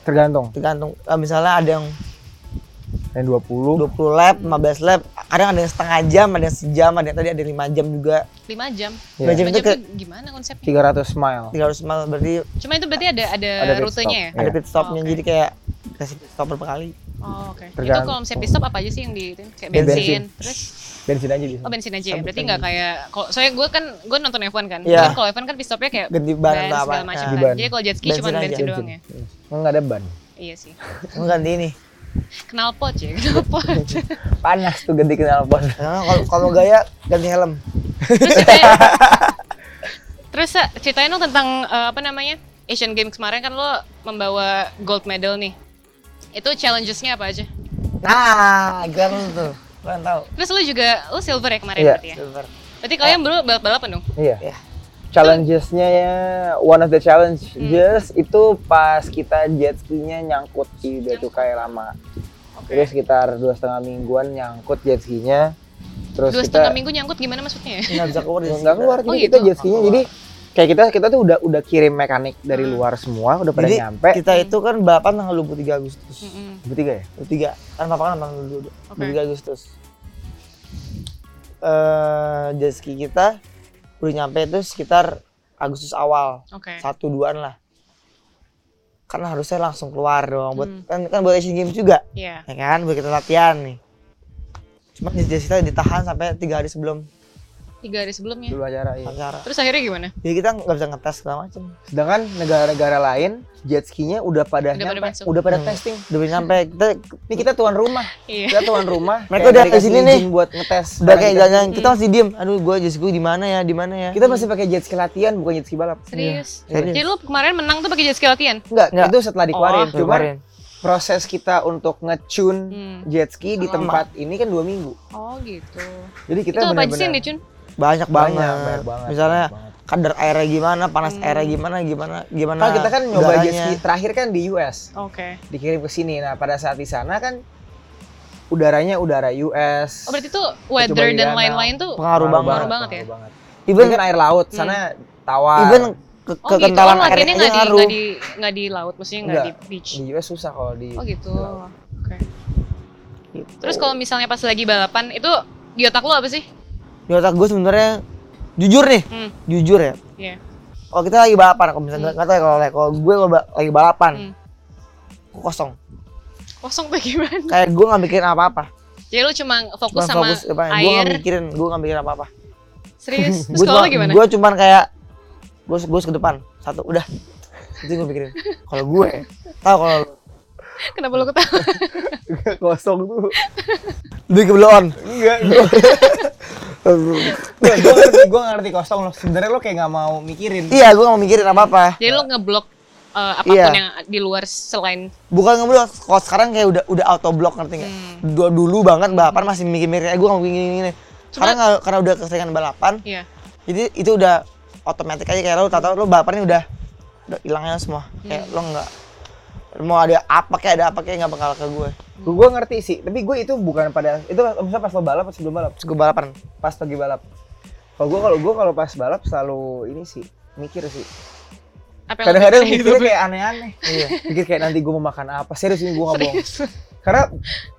Speaker 3: tergantung
Speaker 2: tergantung. Eh, misalnya ada yang
Speaker 3: yang 20
Speaker 2: 20 lap, 15 lap, kadang ada yang setengah jam, ada yang sejam, ada yang tadi ada yang 5 jam juga.
Speaker 1: 5 jam.
Speaker 3: Iya.
Speaker 2: 5 jam
Speaker 1: 5
Speaker 2: itu ke
Speaker 1: gimana konsepnya?
Speaker 3: 300 mile
Speaker 2: 300 mile berarti
Speaker 1: Cuma itu berarti ada ada,
Speaker 3: Ada
Speaker 1: rutenya ya?
Speaker 2: ada pit stopnya
Speaker 1: Oh, oke.
Speaker 2: jadi kayak kasih pit stop berapa kali.
Speaker 1: Oh, oke. Itu
Speaker 3: Tergantung.
Speaker 1: kalau misalnya pit stop apa aja sih yang di itu? Kayak
Speaker 3: Ya,
Speaker 1: bensin,
Speaker 3: bensin.
Speaker 1: terus
Speaker 3: bensin aja bisa
Speaker 1: oh bensin aja ya. Berarti
Speaker 2: lagi.
Speaker 1: nggak kayak kalau soalnya gue kan gue nonton F1 kan.
Speaker 2: Iya.
Speaker 1: Kan kalau F1 kan pit stopnya kayak
Speaker 2: Ganti ban atau apa.
Speaker 1: segala macam
Speaker 2: Nah.
Speaker 1: kan.
Speaker 3: Ban.
Speaker 1: Jadi kalau jet ski
Speaker 2: Bensin
Speaker 1: cuma
Speaker 2: aja.
Speaker 1: bensin doang ya.
Speaker 3: Emang nggak ada ban
Speaker 1: Iya sih.
Speaker 2: Ganti ini.
Speaker 1: Kenal pot ya, kenal pot.
Speaker 3: panas tuh ganti knalpot
Speaker 2: Nah, kalau kalau gaya ganti helm.
Speaker 1: Terus ceritain, terus Sa, ceritain dong tentang eh, apa namanya Asian Games kemarin kan lo membawa gold medal nih. Itu challenges-nya apa aja?
Speaker 2: Nah, kan lu tuh. Kalian tahu.
Speaker 1: Terus lo juga lo silver ya kemarin
Speaker 3: Iya.
Speaker 1: berarti ya?
Speaker 2: Silver.
Speaker 1: Berarti kalian berdua balap-balapan dong?
Speaker 3: iya
Speaker 2: Ya.
Speaker 3: challengesnya ya one of the challenges itu pas kita jet ski-nya nyangkut di batu kayak lama
Speaker 1: Oke.
Speaker 3: itu sekitar dua setengah mingguan nyangkut jet ski-nya terus
Speaker 1: Dua
Speaker 3: kita
Speaker 1: setengah minggu nyangkut gimana maksudnya?
Speaker 2: Nggak bisa keluar
Speaker 3: nggak keluar
Speaker 1: Oh,
Speaker 3: jadi
Speaker 1: gitu.
Speaker 3: kita jet ski-nya jadi kayak kita kita tuh udah udah kirim mekanik dari
Speaker 1: Hmm.
Speaker 3: luar semua udah pada
Speaker 2: Jadi
Speaker 3: nyampe
Speaker 2: kita itu kan balapan tanggal 23 Agustus.
Speaker 1: Mm-mm.
Speaker 3: bertiga ya
Speaker 2: 23. Kan papa kan tanggal 22
Speaker 1: Oke.
Speaker 2: 23 Agustus. Eh jet ski kita udah nyampe itu sekitar Agustus awal.
Speaker 1: Oke.
Speaker 2: Satu duaan lah. Karena harusnya langsung keluar dong. Buat
Speaker 1: Hmm.
Speaker 2: kan, kan buat Asian Games juga.
Speaker 1: Iya.
Speaker 2: Ya kan, buat kita latihan nih. Cuma jet ski kita ditahan sampai tiga hari sebelum
Speaker 1: Tiga hari sebelumnya.
Speaker 3: dulu acara iya.
Speaker 2: acara.
Speaker 1: Terus akhirnya gimana?
Speaker 2: Jadi kita nggak bisa ngetes segala macem.
Speaker 3: sedangkan negara-negara lain jet ski-nya udah pada
Speaker 1: Udah pada
Speaker 3: nyampe
Speaker 1: masuk.
Speaker 3: udah pada
Speaker 2: Hmm.
Speaker 3: testing
Speaker 2: Udah bisa nyampe kita
Speaker 3: ini kita tuan rumah
Speaker 1: Iya.
Speaker 3: kita tuan rumah
Speaker 2: Mereka udah di sini
Speaker 3: izin
Speaker 2: nih.
Speaker 3: buat ngetes
Speaker 2: udah kayak
Speaker 3: kita-
Speaker 2: jalan kita masih diem. Aduh, gue jet ski di mana ya, di mana ya?
Speaker 3: kita masih pakai jet ski latihan bukan jet ski balap
Speaker 1: Serius?
Speaker 2: Serius.
Speaker 1: Jadi lo kemarin menang tuh pakai jet ski latihan?
Speaker 3: enggak,
Speaker 2: Enggak.
Speaker 3: itu setelah dikeluarin
Speaker 1: Oh.
Speaker 3: cuman
Speaker 2: Kemarin.
Speaker 3: proses kita untuk ngecun
Speaker 1: Hmm.
Speaker 3: jet ski di tempat ini kan dua minggu
Speaker 1: Oh gitu.
Speaker 3: jadi kita
Speaker 1: itu apa sih yang dicun?
Speaker 2: Banyak banget.
Speaker 3: banyak banyak banget
Speaker 2: Misalnya
Speaker 3: banyak banget.
Speaker 2: kadar airnya gimana, panas
Speaker 1: Hmm.
Speaker 2: airnya gimana, gimana, gimana.
Speaker 3: Kan kita kan nyoba jet ski terakhir kan di US
Speaker 1: Oke.
Speaker 3: dikirim ke sini nah pada saat di sana kan udaranya udara US
Speaker 1: Oh berarti tuh weather dan lain-lain tuh
Speaker 2: Pengaruh banget.
Speaker 1: Pengaruh banget ya?
Speaker 3: pengaruh banget.
Speaker 2: Even
Speaker 3: kan air laut sana tawar
Speaker 2: even ke
Speaker 1: Oh gitu. Oh
Speaker 2: kekentalan
Speaker 1: latihannya
Speaker 2: airnya
Speaker 1: nggak di
Speaker 2: ngaruh.
Speaker 1: nggak di nggak di laut, maksudnya nggak di beach.
Speaker 3: di US susah kalau di
Speaker 1: Oh gitu. Oke.
Speaker 2: Gitu.
Speaker 1: Terus kalau misalnya pas lagi balapan itu di otak lo apa sih?
Speaker 2: Di otak gue sebenarnya jujur nih,
Speaker 1: Hmm.
Speaker 2: jujur ya.
Speaker 1: Iya.
Speaker 2: Kalau kita lagi balapan, kalau misalnya nggak tahu ya kalau kalau gue kalau ba- lagi balapan,
Speaker 1: Hmm.
Speaker 2: gue kosong.
Speaker 1: Kosong tuh gimana?
Speaker 2: Kayak gue nggak mikirin apa-apa.
Speaker 1: Jadi lo cuma fokus
Speaker 2: Cuma
Speaker 1: sama
Speaker 2: fokus apa? Gue
Speaker 1: air.
Speaker 2: nggak mikirin, gue nggak mikirin apa-apa.
Speaker 1: Serius. Terus
Speaker 2: Gue
Speaker 1: kalau
Speaker 2: cuma,
Speaker 1: lo gimana?
Speaker 2: gue cuman kayak gue gue ke depan satu udah itu gue pikirin kalau gue tahu kalau
Speaker 1: Kenapa lu ketawa?
Speaker 3: kosong tuh
Speaker 2: lebih ke blow on
Speaker 3: enggak gue ngerti gue ngerti kosong lo sebenarnya lo kayak nggak mau mikirin
Speaker 2: iya gue gak mau mikirin apa apa
Speaker 1: Jadi lu ngeblok eh, apa pun
Speaker 2: Iya.
Speaker 1: yang di luar selain
Speaker 2: bukan ngeblok kalau sekarang kayak udah udah auto block ngerti nggak
Speaker 1: Hmm.
Speaker 2: dulu dulu banget balapan masih mikir-mikir eh gue gak mau gini gini gini. sekarang nggak- karena udah keseringan balapan
Speaker 1: Iya.
Speaker 2: jadi itu udah otomatis aja kayak lo tau tau lo balapannya udah udah hilangnya semua kayak
Speaker 1: Hmm.
Speaker 2: lo nggak mau ada apa kayak ada apa kayak nggak bakal ke gue.
Speaker 3: Gue ngerti sih tapi gue itu bukan pada itu maksudnya pas lo balap atau sebelum balap?
Speaker 2: Gue balapan.
Speaker 3: Pas lagi balap. Kalau gue kalau gue kalau pas balap selalu ini sih mikir sih. Kadang-kadang mikirnya kayak aneh-aneh.
Speaker 2: Iya
Speaker 3: mikir kayak nanti gue mau makan apa. Serius ini gue nggak bohong. Karena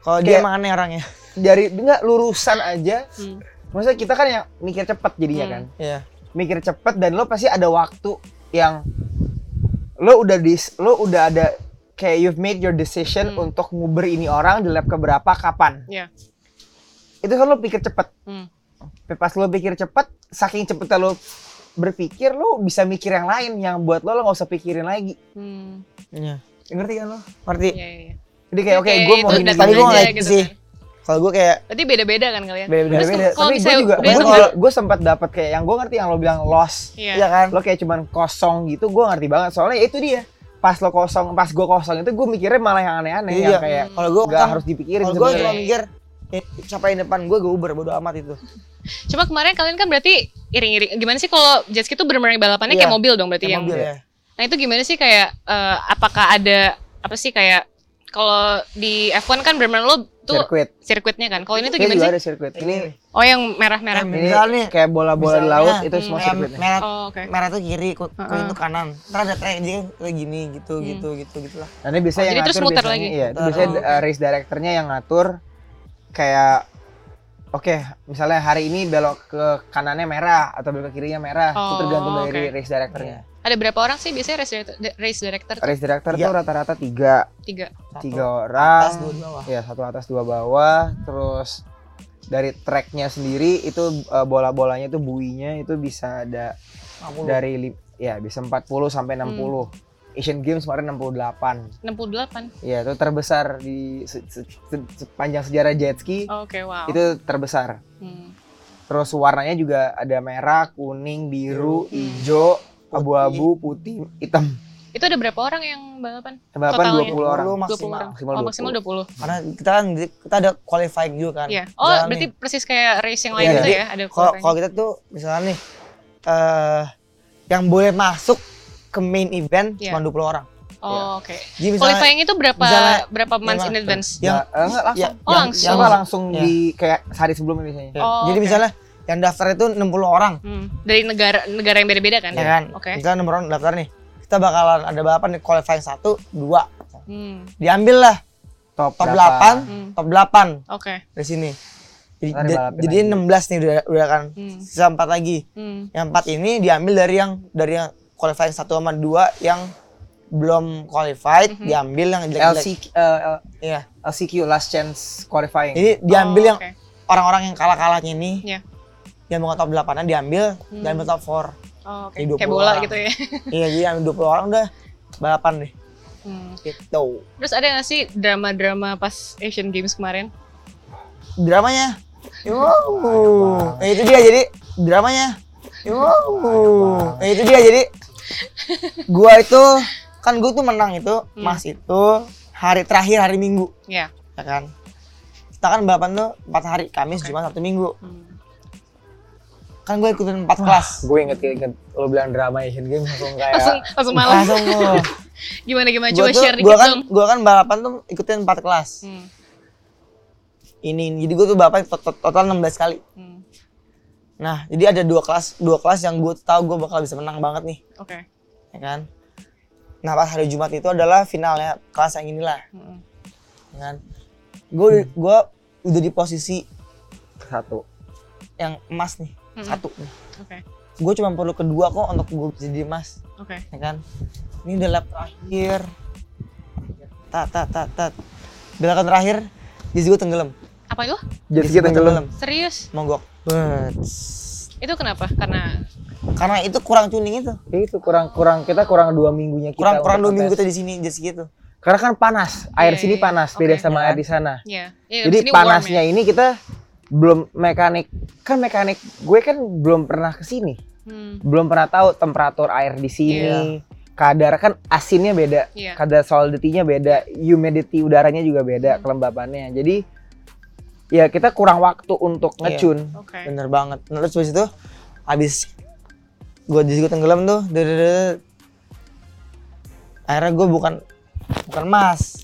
Speaker 2: kalau dia emang aneh orangnya.
Speaker 3: dari enggak lurusan aja.
Speaker 1: Hmm.
Speaker 3: maksudnya kita kan yang mikir cepet jadinya
Speaker 1: Hmm.
Speaker 3: kan.
Speaker 2: Iya.
Speaker 3: Mikir cepet dan lo pasti ada waktu yang lo udah dis lo udah ada kayak you've made your decision
Speaker 1: Hmm.
Speaker 3: untuk nguber ini orang di lap keberapa kapan
Speaker 1: Iya.
Speaker 3: itu kan lo pikir cepet
Speaker 1: Hmm.
Speaker 3: Pas lo pikir cepet saking cepetnya lo berpikir lo bisa mikir yang lain yang buat lo lo nggak usah pikirin lagi
Speaker 1: Hmm.
Speaker 2: iya
Speaker 3: ngerti kan lo
Speaker 2: ngerti
Speaker 1: Iya, iya, iya.
Speaker 3: jadi kayak oke
Speaker 1: Kayak
Speaker 3: gue mau
Speaker 1: datang
Speaker 2: Tapi gue
Speaker 1: aja
Speaker 2: nggak
Speaker 1: gitu
Speaker 2: sih.
Speaker 1: kan.
Speaker 2: kalau gue kayak
Speaker 1: Berarti beda-beda kan kalian?
Speaker 3: beda-beda
Speaker 1: Terus
Speaker 3: beda
Speaker 1: kalau
Speaker 3: tapi gue
Speaker 1: misalnya
Speaker 3: juga gue
Speaker 1: kalau-
Speaker 3: gue sempat dapat kayak yang gue ngerti yang lo bilang lost
Speaker 1: Iya.
Speaker 2: iya kan
Speaker 3: lo kayak cuman kosong gitu gue ngerti banget soalnya ya itu dia pas lo kosong pas gue kosong itu gue mikirnya malah yang aneh-aneh
Speaker 2: Iya.
Speaker 3: yang kayak
Speaker 2: kalau gue
Speaker 3: nggak harus dipikirin
Speaker 2: kalau gue cuma mikir eh, siapa yang depan gue gue uber bodo amat itu
Speaker 1: Cuma kemarin kalian kan berarti iring-iring. Gimana sih kalau jet ski tuh benar-benar balapannya
Speaker 2: Iya.
Speaker 1: kayak mobil dong berarti
Speaker 2: Kayak
Speaker 1: yang.
Speaker 2: mobil ya
Speaker 1: Nah itu gimana sih kayak eh, apakah ada apa sih kayak kalau di F1 kan benar-benar lo tuh
Speaker 3: sirkuit
Speaker 1: sirkuitnya kan. Kalau ini tuh
Speaker 3: ini
Speaker 1: gimana
Speaker 3: juga
Speaker 1: sih?
Speaker 3: ada sirkuit ini
Speaker 1: Oh yang merah-merah.
Speaker 2: Em,
Speaker 3: ini
Speaker 2: Misalnya-
Speaker 3: kayak bola-bola di laut itu
Speaker 1: hmm,
Speaker 3: semua
Speaker 2: Merah,
Speaker 3: sirkuitnya
Speaker 2: merah,
Speaker 1: Oh oke.
Speaker 2: merah tuh kiri, ku-
Speaker 1: Heeh.
Speaker 2: kuning tuh kanan. Ntar ada jadi kan kayak gini gitu
Speaker 1: Hmm.
Speaker 2: gitu gitu gitu lah.
Speaker 3: Nah, ini biasanya
Speaker 1: Oh,
Speaker 3: yang
Speaker 1: jadi terus
Speaker 3: ngatur
Speaker 1: muter
Speaker 3: biasanya,
Speaker 1: lagi?
Speaker 3: Iya, itu biasanya
Speaker 1: Oh.
Speaker 3: uh, race directornya yang ngatur kayak Oke, misalnya hari ini belok ke kanannya merah atau belok ke kirinya merah, itu
Speaker 1: Oh,
Speaker 3: tergantung dari race directornya.
Speaker 1: Ada berapa orang sih biasanya race director, race director tuh?
Speaker 3: Race director
Speaker 2: Tiga.
Speaker 3: tuh rata-rata tiga,
Speaker 1: Tiga.
Speaker 2: Satu
Speaker 3: tiga orang.
Speaker 2: atas dua bawah.
Speaker 3: Ya satu atas dua bawah, terus dari tracknya sendiri itu uh, bola-bolanya itu buinya itu bisa ada
Speaker 2: 50.
Speaker 3: dari ya bisa 40 sampai
Speaker 1: Hmm.
Speaker 3: 60. Asian Games kemarin 68.
Speaker 1: 68.
Speaker 3: Ya, itu terbesar di se- se- se- sepanjang sejarah jet ski.
Speaker 1: Oh, Oke, wow.
Speaker 3: Itu terbesar.
Speaker 1: Hmm.
Speaker 3: Terus warnanya juga ada merah, kuning, biru,
Speaker 1: Hmm.
Speaker 3: Abu-abu, putih, hitam.
Speaker 1: Itu ada berapa orang yang balapan?
Speaker 3: Balapan
Speaker 1: Totalnya?
Speaker 3: 20 orang.
Speaker 2: 20
Speaker 1: 20
Speaker 2: maksimal.
Speaker 1: orang.
Speaker 3: Maksimal
Speaker 1: oh,
Speaker 3: 20.
Speaker 1: maksimal 20.
Speaker 2: Karena kita kan kita ada qualifying juga kan.
Speaker 1: Iya. Oh,
Speaker 2: Misalnya
Speaker 1: berarti
Speaker 2: nih,
Speaker 1: persis kayak race yang lain
Speaker 3: Iya.
Speaker 1: gitu ya? Ada
Speaker 2: kalau
Speaker 1: qualifying.
Speaker 2: kalau kita tuh misalnya nih eh yang boleh masuk ke main event
Speaker 1: Iya.
Speaker 2: cuma 20 orang.
Speaker 1: Oh, oke.
Speaker 2: Jadi misalnya
Speaker 1: Qualifying itu berapa
Speaker 2: misalnya-
Speaker 1: berapa months in advance?
Speaker 3: Ya, eh, enggak langsung.
Speaker 2: ya-
Speaker 1: Oh,
Speaker 2: yang-
Speaker 1: langsung.
Speaker 2: yang-
Speaker 3: langsung
Speaker 2: ya.
Speaker 3: di kayak sehari sebelumnya biasanya.
Speaker 2: ya.
Speaker 1: Oh,
Speaker 2: Jadi
Speaker 1: oke.
Speaker 2: misalnya yang daftar itu 60 orang,
Speaker 1: Hmm. Dari negara negara yang beda-beda kan?
Speaker 2: ya kan?
Speaker 1: Oke.
Speaker 2: Misalnya 60 orang daftar nih. Kita bakalan ada balapan di qualifying 1, 2.
Speaker 1: Hmm.
Speaker 2: Diambil lah
Speaker 3: Top,
Speaker 2: top
Speaker 3: berapa?
Speaker 2: 8,
Speaker 1: Hmm.
Speaker 2: top 8
Speaker 1: Oke.
Speaker 2: dari sini. Jadi, jadi
Speaker 3: lagi.
Speaker 2: 16 nih udah, udah kan.
Speaker 1: Hmm.
Speaker 2: Sisa 4 lagi.
Speaker 1: Hmm.
Speaker 2: Yang 4 ini diambil dari yang dari yang qualifying 1 sama 2 yang belum qualified,
Speaker 1: Mhm.
Speaker 2: diambil yang jelek-jelek.
Speaker 3: LCQ, eh, L-
Speaker 2: Iya.
Speaker 3: LCQ last chance qualifying.
Speaker 2: Jadi diambil
Speaker 1: Oh,
Speaker 2: yang orang-orang yang kalah-kalahnya ini
Speaker 1: Iya.
Speaker 2: Yang bukan top 8 diambil,
Speaker 1: Hmm.
Speaker 2: diambil top 4.
Speaker 1: Oh.
Speaker 2: Jadi 20
Speaker 1: Kayak bola
Speaker 2: orang.
Speaker 1: gitu ya.
Speaker 2: iya, jadi ambil 20 orang udah balapan deh.
Speaker 1: Hmm.
Speaker 2: Gitu.
Speaker 1: Terus ada gak sih drama-drama pas Asian Games kemarin?
Speaker 2: Dramanya. Wow. Nah, itu dia jadi dramanya. Wow. Nah, itu dia jadi gua itu kan gua tuh menang itu
Speaker 1: Hmm.
Speaker 2: Mas itu hari terakhir hari Minggu,
Speaker 1: Ya.
Speaker 2: ya kan? Kita kan balapan tuh 4 hari, Kamis,
Speaker 1: Oke.
Speaker 2: Jumat, Sabtu, Minggu.
Speaker 1: Hmm.
Speaker 2: Kan gue ikutin 4 kelas.
Speaker 3: gue inget inget lo bilang drama Asian Games langsung kayak
Speaker 1: Langsung langsung malam.
Speaker 2: Langsung gua.
Speaker 1: Gimana gimana
Speaker 2: Gua
Speaker 1: coba
Speaker 2: tuh-
Speaker 1: share
Speaker 2: gua
Speaker 1: dikit
Speaker 2: kan,
Speaker 1: dong.
Speaker 2: gua kan balapan tuh ikutin 4 kelas.
Speaker 1: Hmm.
Speaker 2: Ini jadi gua tuh balapan tot- tot- total 16 kali.
Speaker 1: Hmm.
Speaker 2: Nah, jadi ada dua kelas, dua kelas yang gue tahu gue bakal bisa menang banget nih,
Speaker 1: Oke.
Speaker 2: ya kan? Nah, pas hari Jumat itu adalah finalnya kelas yang inilah,
Speaker 1: Hmm.
Speaker 2: ya kan? Gue gua udah di posisi
Speaker 3: satu.
Speaker 2: yang emas nih,
Speaker 1: Mm-mm.
Speaker 2: satu.
Speaker 1: Oke.
Speaker 2: Gue cuma perlu kedua kok untuk gue bisa jadi emas,
Speaker 1: Oke.
Speaker 2: ya kan? Ini udah lap terakhir, tat tat tat tat. Belokan terakhir, jadi gue tenggelam.
Speaker 1: Apa itu?
Speaker 3: Jadi kita tenggelam.
Speaker 1: Serius?
Speaker 2: Mogok. Bet.
Speaker 1: Itu kenapa? Karena
Speaker 2: karena itu kurang tuning itu
Speaker 3: Ya itu kurang kurang kita kurang dua minggunya kita
Speaker 2: kurang kurang dua minggu kita di sini jet ski itu
Speaker 3: karena kan panas air
Speaker 1: Iya,
Speaker 3: sini
Speaker 1: iya.
Speaker 3: panas beda sama
Speaker 2: Iya.
Speaker 3: air di sana
Speaker 1: Iya. Iya,
Speaker 3: jadi
Speaker 1: di sini warm
Speaker 3: panasnya
Speaker 1: ya.
Speaker 3: ini kita belum mekanik kan mekanik gue kan belum pernah ke sini
Speaker 1: Hmm.
Speaker 3: belum pernah tahu temperatur air di sini kadar kan asinnya beda
Speaker 1: Iya.
Speaker 3: kadar solidity-nya beda humidity udaranya juga beda
Speaker 1: Hmm.
Speaker 3: kelembapannya jadi ya kita kurang waktu untuk
Speaker 2: Iya.
Speaker 3: ngecun
Speaker 1: Oke.
Speaker 2: bener banget Nah, terus habis itu habis gue di situ tenggelam tuh dede akhirnya gue bukan bukan emas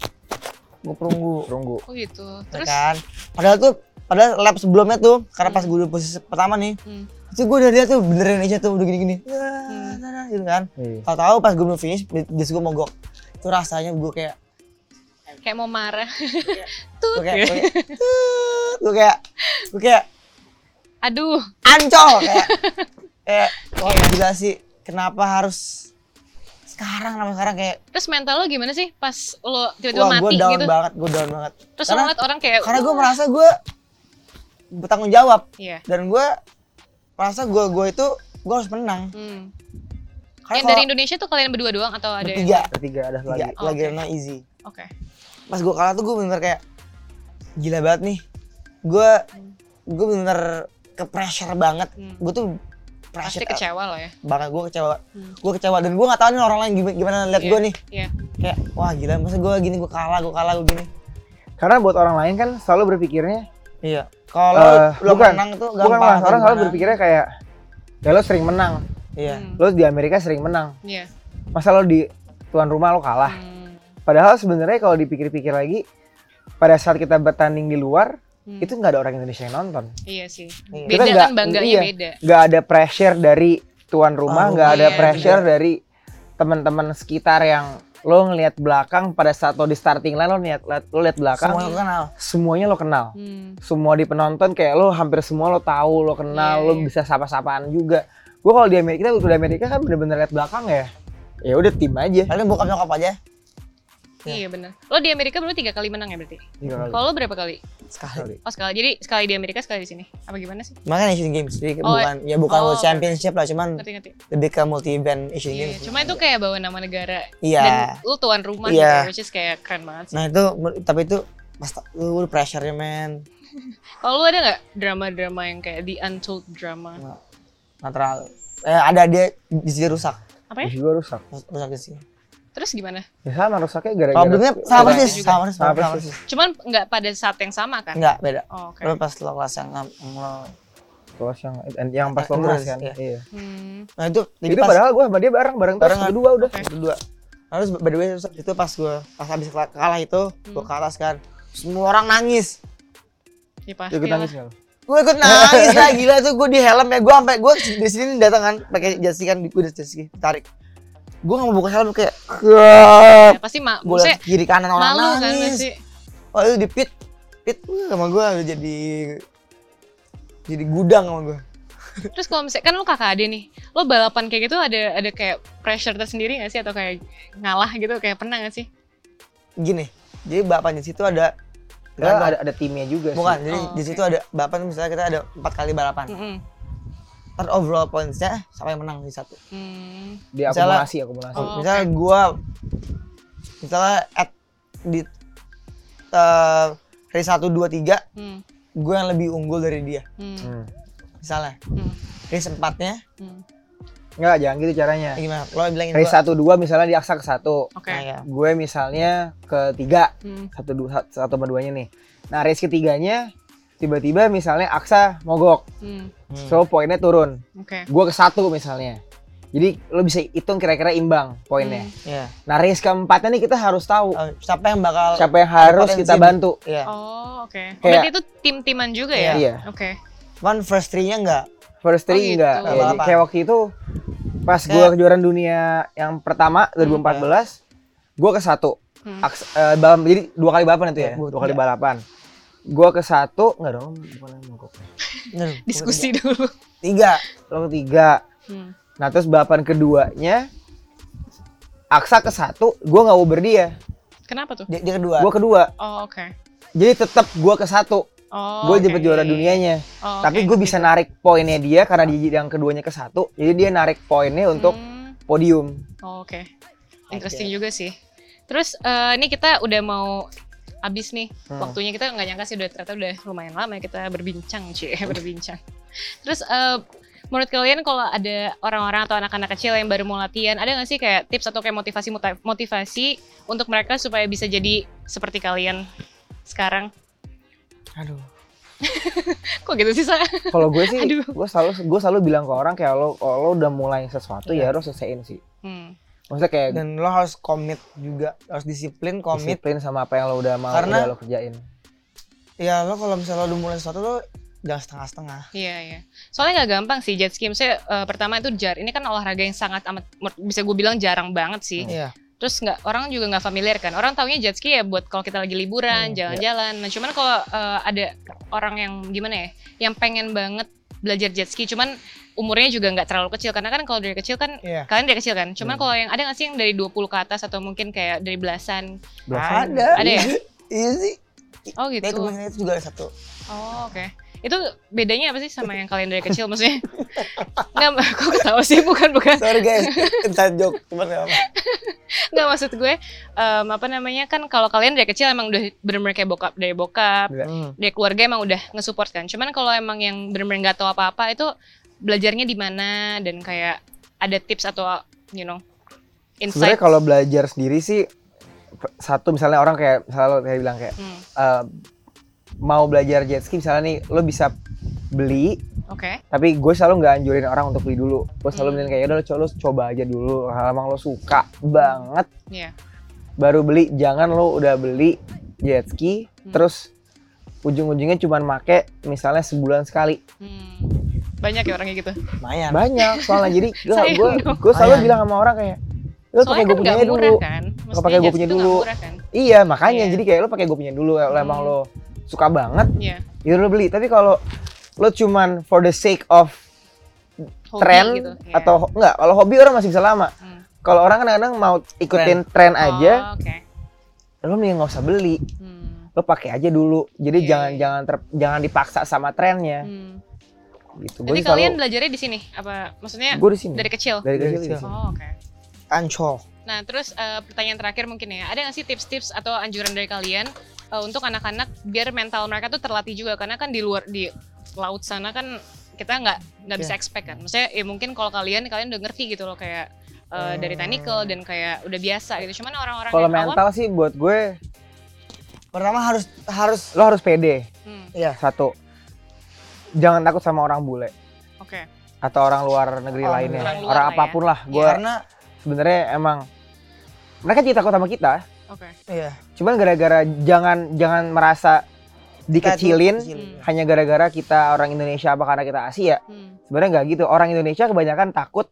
Speaker 2: gue perunggu
Speaker 3: Perunggu.
Speaker 1: Oh gitu.
Speaker 2: ya
Speaker 1: Terus
Speaker 2: kan padahal tuh padahal lap sebelumnya tuh karena pas gue di posisi pertama nih
Speaker 1: hmm.
Speaker 2: itu gue udah lihat tuh bener Indonesia tuh udah gini-gini Wah, nah, nah, gitu kan
Speaker 3: Iya.
Speaker 2: tahu-tahu pas gue belum finish jas gue mogok itu rasanya gue kayak
Speaker 1: kayak mau marah. Tut.
Speaker 2: kayak gue kayak gue kayak gue kayak
Speaker 1: Aduh.
Speaker 2: ancol kayak kayak wah gila sih kenapa harus sekarang kenapa sekarang kayak
Speaker 1: Terus mental lo gimana sih pas lo tiba-tiba
Speaker 2: wah gue
Speaker 1: mati
Speaker 2: down
Speaker 1: gitu?
Speaker 2: banget gue down banget
Speaker 1: Terus lo
Speaker 2: karena
Speaker 1: ngeliat orang kayak
Speaker 2: karena gue merasa gue bertanggung jawab
Speaker 1: Iya.
Speaker 2: dan gue merasa gue gue itu gue harus menang
Speaker 1: Hmm.
Speaker 2: karena
Speaker 1: Yang dari Indonesia tuh kalian berdua doang atau ada yang
Speaker 2: bertiga
Speaker 3: ada
Speaker 2: tiga
Speaker 3: lagi.
Speaker 1: Oh,
Speaker 2: lagi renang easy
Speaker 1: Oke.
Speaker 2: pas gue kalah tuh gue bener kayak gila banget nih gue gue bener ke pressure banget
Speaker 1: Hmm.
Speaker 2: gue tuh
Speaker 1: Pasti
Speaker 2: pressure
Speaker 1: kecewa lo ya.
Speaker 2: banget gue kecewa
Speaker 1: Hmm.
Speaker 2: gue kecewa dan gue nggak tahu nih orang lain gimana, gimana lihat
Speaker 1: Iya.
Speaker 2: gue nih
Speaker 1: Iya.
Speaker 2: kayak wah gila masa gue gini gue kalah gue kalah gue gini
Speaker 3: Karena buat orang lain kan selalu berpikirnya
Speaker 2: iya kalau
Speaker 3: Eh,
Speaker 2: lo
Speaker 3: bukan.
Speaker 2: menang tuh
Speaker 3: bukan
Speaker 2: gampang
Speaker 3: malah orang selalu berpikirnya kayak ya lo sering menang,
Speaker 2: iya
Speaker 1: Hmm.
Speaker 3: lo di Amerika sering menang.
Speaker 1: Iya.
Speaker 3: Masa lo di tuan rumah lo kalah?
Speaker 1: Hmm.
Speaker 3: Padahal sebenarnya kalau dipikir-pikir lagi pada saat kita bertanding di luar
Speaker 1: Hmm.
Speaker 3: itu nggak ada orang Indonesia yang nonton.
Speaker 1: Iya sih.
Speaker 2: Iya.
Speaker 1: Beda
Speaker 3: Kita
Speaker 1: kan bangganya
Speaker 3: iya.
Speaker 1: beda.
Speaker 3: Nggak ada pressure dari tuan rumah,
Speaker 2: Oh,
Speaker 3: nggak ada
Speaker 1: iya,
Speaker 3: pressure
Speaker 2: bener.
Speaker 3: dari teman-teman sekitar yang lo ngelihat belakang pada saat lo di starting line lo lihat lo lihat belakang
Speaker 2: semuanya gue kenal
Speaker 3: semuanya lo kenal.
Speaker 1: Hmm.
Speaker 3: semua di penonton kayak lo hampir semua lo tahu lo kenal
Speaker 1: Iya,
Speaker 3: lo
Speaker 1: iya.
Speaker 3: bisa sapa-sapaan juga gue kalau di Amerika kita di Amerika kan bener-bener liat belakang ya ya udah tim aja
Speaker 2: paling bokap nyokap aja Iya.
Speaker 1: Iya benar. Lo di Amerika berarti tiga kali menang ya berarti?
Speaker 3: Tiga kali.
Speaker 1: Kalau lo berapa kali?
Speaker 2: sekali
Speaker 1: Oh sekali. Jadi sekali di Amerika, sekali di sini. Apa gimana sih?
Speaker 2: makanya Asian Games jadi
Speaker 1: Oh,
Speaker 2: bukan ya bukan
Speaker 1: oh,
Speaker 2: World Championship lah cuman
Speaker 1: Ngerti ngerti.
Speaker 2: lebih ke multi event Asian
Speaker 1: Iya.
Speaker 2: Games
Speaker 1: Cuma itu kayak bawa nama negara.
Speaker 2: Iya.
Speaker 1: Dan lo tuan rumah
Speaker 2: Iya.
Speaker 1: gitu, which is kayak keren banget sih.
Speaker 2: nah itu tapi itu pas lu pressure nya men
Speaker 1: Kalau lo ada nggak drama-drama yang kayak the untold drama?
Speaker 2: natural eh ada dia di sini rusak
Speaker 1: Apa ya?
Speaker 3: Terus juga rusak
Speaker 2: rusak di sini
Speaker 1: Terus gimana?
Speaker 3: ya sama rusaknya gara-gara
Speaker 2: problemnya sama
Speaker 1: juga.
Speaker 2: sama persis
Speaker 3: Sama
Speaker 2: sama
Speaker 3: persis.
Speaker 2: persis
Speaker 1: Cuman nggak pada saat yang sama kan?
Speaker 2: enggak beda
Speaker 1: Oh, Oke.
Speaker 2: Lu pas lo kelas yang lo
Speaker 3: kelas yang yang pas lo kelas kan
Speaker 2: iya.
Speaker 3: iya
Speaker 1: Hmm.
Speaker 2: nah itu jadi
Speaker 3: itu
Speaker 2: pas
Speaker 3: padahal gue sama dia bareng bareng terus
Speaker 2: Barengan.
Speaker 3: berdua udah
Speaker 1: Oke.
Speaker 2: berdua terus by the way itu pas gue pas habis kalah itu gue ke atas kan semua orang nangis
Speaker 1: Ya pasti
Speaker 3: Ikut nangis nggak lo?
Speaker 2: gue ikut nangis lah gila tuh gue di helm ya gue sampai gue di sini datang kan pakai jas kan gue di jas tarik gue nggak mau buka helm kayak
Speaker 1: Ya, pasti mak.
Speaker 2: gue
Speaker 1: Maksudnya
Speaker 2: liat kiri kanan orang
Speaker 1: malu kan
Speaker 2: nangis
Speaker 1: pasti.
Speaker 2: oh itu di pit pit sama gue udah jadi jadi gudang sama gue
Speaker 1: Terus kalau misalnya kan lo kakak adik nih, lo balapan kayak gitu ada ada kayak pressure tersendiri gak sih atau kayak ngalah gitu kayak pernah gak sih?
Speaker 2: gini jadi di situ ada tergantung.
Speaker 3: ada ada timnya juga
Speaker 2: bukan
Speaker 3: sih
Speaker 2: jadi
Speaker 1: Oh,
Speaker 2: di situ ada bapak misalnya kita ada empat kali balapan
Speaker 1: Mm-mm.
Speaker 2: Ntar overall pointsnya siapa yang menang di satu
Speaker 1: Hmm.
Speaker 3: di
Speaker 2: Misalnya-
Speaker 3: akumulasi akumulasi
Speaker 1: Oh,
Speaker 2: misalnya
Speaker 1: oke.
Speaker 2: gua misalnya at di eh, hari satu dua tiga
Speaker 1: Hmm.
Speaker 2: gue yang lebih unggul dari dia
Speaker 1: Hmm.
Speaker 3: Hmm.
Speaker 2: misalnya
Speaker 1: Hmm.
Speaker 2: race empatnya
Speaker 1: Hmm.
Speaker 3: Nggak, jangan gitu caranya.
Speaker 2: eh, gimana lo bilangin
Speaker 3: Race satu dua misalnya di aksa ke satu,
Speaker 1: Oke.
Speaker 2: nah, ya.
Speaker 3: gue misalnya ke tiga,
Speaker 1: Hmm.
Speaker 3: satu dua satu sama duanya nih. Nah race ketiganya tiba-tiba misalnya aksa mogok,
Speaker 1: Hmm.
Speaker 2: Hmm.
Speaker 3: so poinnya turun.
Speaker 1: Oke.
Speaker 3: Gue ke satu misalnya. Jadi lo bisa hitung kira-kira imbang poinnya.
Speaker 1: Hmm.
Speaker 2: Iya.
Speaker 3: Nah race keempatnya nih kita harus tahu
Speaker 2: Oh, siapa yang bakal
Speaker 3: siapa yang harus
Speaker 2: potensi-
Speaker 3: kita bantu.
Speaker 2: Iya.
Speaker 1: Oh, oke.
Speaker 3: Kayak-
Speaker 1: Berarti itu tim-timan juga ya?
Speaker 3: Iya.
Speaker 1: Oke.
Speaker 2: Cuman first three-nya enggak.
Speaker 3: First
Speaker 1: Oh,
Speaker 3: three
Speaker 1: gitu.
Speaker 3: enggak. Ya, jadi kayak waktu itu pas gue kejuaraan dunia yang pertama 2014, gue ke satu.
Speaker 1: Hmm.
Speaker 3: Aks, eh, balap- jadi dua kali balapan itu ya,
Speaker 2: gua-
Speaker 3: dua kali
Speaker 2: iya.
Speaker 3: balapan. Gue ke satu, enggak dong, bukan yang mogok.
Speaker 1: Diskusi dulu.
Speaker 2: Tiga.
Speaker 3: Lo ketiga.
Speaker 1: Hmm.
Speaker 3: Nah terus balapan keduanya, Aksa ke satu, gue nggak uber dia,
Speaker 1: Kenapa tuh?
Speaker 2: Dia, dia kedua.
Speaker 3: gue kedua.
Speaker 1: Oh, oke.
Speaker 3: Jadi tetap gue ke satu.
Speaker 1: Oh,
Speaker 3: gue dapet juara dunianya
Speaker 1: Oh,
Speaker 3: tapi gue
Speaker 1: ngerti
Speaker 3: bisa narik poinnya dia karena dia yang keduanya ke satu jadi dia narik poinnya untuk
Speaker 1: Hmm,
Speaker 3: podium
Speaker 1: oh, Oke, interesting juga sih. Terus eh, ini kita udah mau abis nih
Speaker 3: Hmm.
Speaker 1: waktunya kita nggak nyangka sih udah ternyata udah lumayan lama ya kita berbincang cie berbincang. Terus eh, menurut kalian kalau ada orang-orang atau anak-anak kecil yang baru mau latihan ada nggak sih kayak tips atau kayak motivasi motivasi untuk mereka supaya bisa jadi seperti kalian sekarang?
Speaker 3: aduh
Speaker 1: Kok gitu sih sa?
Speaker 3: kalau gue sih
Speaker 1: Aduh.
Speaker 3: gue selalu gue selalu bilang ke orang kayak lo kalau lo udah mulai sesuatu
Speaker 2: Iya.
Speaker 3: ya harus selesaiin sih
Speaker 1: Hmm.
Speaker 3: Maksudnya kayak
Speaker 2: Dan lo harus komit juga, harus disiplin, komit.
Speaker 3: disiplin sama apa yang lo udah mau
Speaker 2: Karena-
Speaker 3: udah lo kerjain
Speaker 2: Ya lo kalau misalnya lo udah mulai sesuatu lo jangan setengah-setengah.
Speaker 1: Iya iya. Soalnya nggak gampang sih jet ski. Maksudnya eh, pertama itu jar. Ini kan olahraga yang sangat amat bisa gue bilang jarang banget sih.
Speaker 2: Iya.
Speaker 1: Terus nggak orang juga nggak familiar kan. Orang taunya jet ski ya buat kalau kita lagi liburan,
Speaker 2: Hmm,
Speaker 1: jalan-jalan. Nah cuman kalau eh, ada orang yang gimana ya, yang pengen banget belajar jet ski, cuman umurnya juga nggak terlalu kecil karena kan kalau dari kecil kan
Speaker 2: Iya.
Speaker 1: kalian dari kecil kan. Cuman
Speaker 3: Hmm.
Speaker 1: kalau yang ada nggak sih yang dari 20 ke atas atau mungkin kayak dari belasan?
Speaker 3: Belasan.
Speaker 2: Ada.
Speaker 1: Ada ya?
Speaker 2: Iya sih.
Speaker 1: Oh gitu.
Speaker 2: temen saya itu juga ada satu.
Speaker 1: Oh, oke. Itu bedanya apa sih sama yang kalian dari kecil maksudnya? Nggak, kok ketawa sih? Bukan, bukan.
Speaker 2: Sorry guys, inside joke. Cuman gak apa.
Speaker 1: Nggak maksud gue, em, apa namanya kan kalau kalian dari kecil emang udah bener-bener kayak bokap dari bokap,
Speaker 3: Iya.
Speaker 2: Hmm.
Speaker 1: dari keluarga emang udah nge-support kan. Cuman kalau emang yang bener-bener nggak tahu apa-apa itu belajarnya di mana dan kayak ada tips atau you know
Speaker 3: sebenarnya
Speaker 1: insight.
Speaker 3: kalau belajar sendiri sih satu misalnya orang kayak misalnya kayak bilang kayak
Speaker 1: Hmm,
Speaker 3: mau belajar jet ski misalnya nih lo bisa beli
Speaker 1: Oke.
Speaker 3: tapi gue selalu nggak anjurin orang untuk beli dulu gue selalu
Speaker 1: Hmm.
Speaker 3: bilang kayak udah lo coba, lo coba aja dulu kalau emang lo suka banget
Speaker 1: Iya.
Speaker 3: baru beli jangan lo udah beli jet ski
Speaker 1: Hmm.
Speaker 3: terus ujung-ujungnya cuma make misalnya sebulan sekali
Speaker 1: Hmm. Banyak ya orangnya gitu.
Speaker 2: Lumayan.
Speaker 3: banyak soalnya jadi gue gue selalu
Speaker 2: Sayang.
Speaker 3: bilang sama orang kayak lo pakai gue
Speaker 1: kan
Speaker 3: punya
Speaker 1: nggak
Speaker 3: dulu
Speaker 1: kan.
Speaker 3: Pakai gue punya dulu.
Speaker 1: kan.
Speaker 3: iya makanya
Speaker 1: Iya.
Speaker 3: jadi kayak lo pakai gue punya dulu kalau emang
Speaker 1: Hmm.
Speaker 3: lo suka banget
Speaker 1: Iya.
Speaker 3: ya lo beli tapi kalau lo cuman for the sake of
Speaker 1: Hobi
Speaker 3: tren
Speaker 1: gitu. Iya.
Speaker 3: atau enggak kalau hobi orang masih bisa lama
Speaker 1: Hmm.
Speaker 3: kalau orang kadang-kadang mau ikutin tren aja
Speaker 1: Oh, Oke.
Speaker 3: lo mending nggak usah beli
Speaker 1: Hmm.
Speaker 3: lo pakai aja dulu jadi
Speaker 1: Iya,
Speaker 3: jangan
Speaker 1: iya.
Speaker 3: jangan ter- jangan dipaksa sama trennya
Speaker 1: Hmm.
Speaker 3: gitu
Speaker 1: Jadi kalian belajarnya di sini apa maksudnya
Speaker 3: gue di sini
Speaker 1: dari kecil?
Speaker 3: dari
Speaker 2: Dari
Speaker 3: kecil, di
Speaker 2: kecil.
Speaker 3: sini.
Speaker 1: Oh, oke.
Speaker 2: Ancol.
Speaker 1: Nah, terus eh, pertanyaan terakhir mungkin ya, ada nggak sih tips-tips atau anjuran dari kalian eh, untuk anak-anak biar mental mereka tuh terlatih juga karena kan di luar di laut sana kan kita nggak nggak bisa
Speaker 2: Iya.
Speaker 1: expect kan. Maksudnya ya mungkin kalau kalian kalian udah ngerti gitu loh kayak eh, dari
Speaker 2: Hmm.
Speaker 1: technical dan kayak udah biasa gitu. Cuman orang-orang
Speaker 3: kalau
Speaker 1: yang awam,
Speaker 3: mental sih buat gue
Speaker 2: Pertama harus harus
Speaker 3: lo harus pede
Speaker 1: hmm,
Speaker 2: ya
Speaker 3: satu jangan takut sama orang bule
Speaker 1: oke.
Speaker 3: atau orang luar negeri
Speaker 2: Orang
Speaker 3: lainnya
Speaker 1: luar
Speaker 3: orang,
Speaker 1: lah ya.
Speaker 3: apa pun lah gue
Speaker 2: karena
Speaker 3: sebenarnya emang mereka tidak takut sama kita
Speaker 1: Oke.
Speaker 2: iya
Speaker 3: cuman gara-gara jangan jangan merasa dikecilin
Speaker 2: Kecilin.
Speaker 3: hanya gara-gara kita orang Indonesia apa karena kita Asia
Speaker 1: Hmm,
Speaker 3: sebenarnya nggak gitu orang Indonesia kebanyakan takut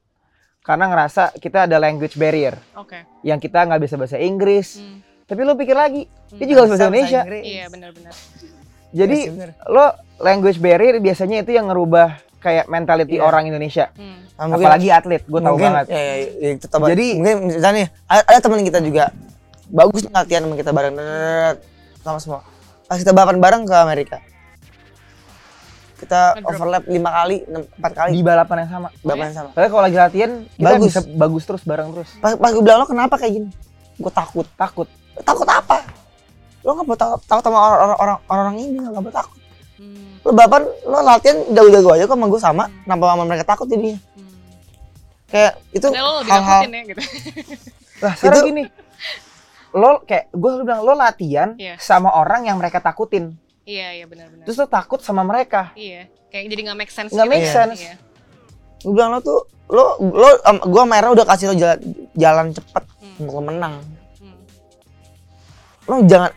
Speaker 3: karena ngerasa kita ada language barrier
Speaker 1: Oke.
Speaker 3: yang kita nggak bisa bahasa Inggris
Speaker 1: Hmm,
Speaker 3: tapi lo pikir lagi
Speaker 1: hmm.
Speaker 3: dia juga harus bahasa Indonesia.
Speaker 1: Iya, benar-benar.
Speaker 3: jadi
Speaker 2: Iya sih, bener.
Speaker 3: lo language barrier biasanya itu yang ngerubah kayak mentality
Speaker 2: Iya.
Speaker 3: orang Indonesia
Speaker 1: Hmm.
Speaker 2: Nah, mungkin-
Speaker 3: apalagi atlet gue tahu
Speaker 2: mungkin,
Speaker 3: banget
Speaker 2: Ya, ya, ya,
Speaker 3: Jadi-
Speaker 2: mungkin misalnya nih, ada, ada teman kita juga bagus nih latihan sama kita bareng sama semua. Pas kita balapan bareng ke Amerika. Kita
Speaker 1: Ngedrop.
Speaker 2: overlap lima kali, empat kali
Speaker 3: di balapan yang sama
Speaker 2: balapan yang sama.
Speaker 3: Padahal kalau lagi latihan kita
Speaker 2: Bagus.
Speaker 3: bisa bagus terus bareng terus
Speaker 2: Pas, pas gue bilang lo kenapa kayak gini? Gue takut.
Speaker 3: takut
Speaker 2: Takut apa? Lo nggak boleh takut, takut sama orang- orang orang ini nggak boleh takut. Lo balapan, lo latihan jago-jago aja kok sama gue sama. Kenapa sama mereka takut jadinya?
Speaker 1: Hmm.
Speaker 2: Kayak itu hal-hal
Speaker 1: ya gitu.
Speaker 3: lah sekarang
Speaker 2: Itu-
Speaker 3: gini lo kayak gue selalu bilang lo latihan
Speaker 1: Iya.
Speaker 3: sama orang yang mereka takutin
Speaker 1: Iya, iya benar-benar.
Speaker 3: terus lo takut sama mereka
Speaker 1: Iya, kayak jadi nggak make sense.
Speaker 3: Nggak
Speaker 1: gitu.
Speaker 3: make
Speaker 1: Iya.
Speaker 3: sense.
Speaker 1: Iya.
Speaker 2: gue bilang lo tuh lo lo um, gue sama Era udah kasih lo jalan, jalan cepet
Speaker 1: Hmm.
Speaker 2: untuk lo menang
Speaker 1: Hmm.
Speaker 2: lo jangan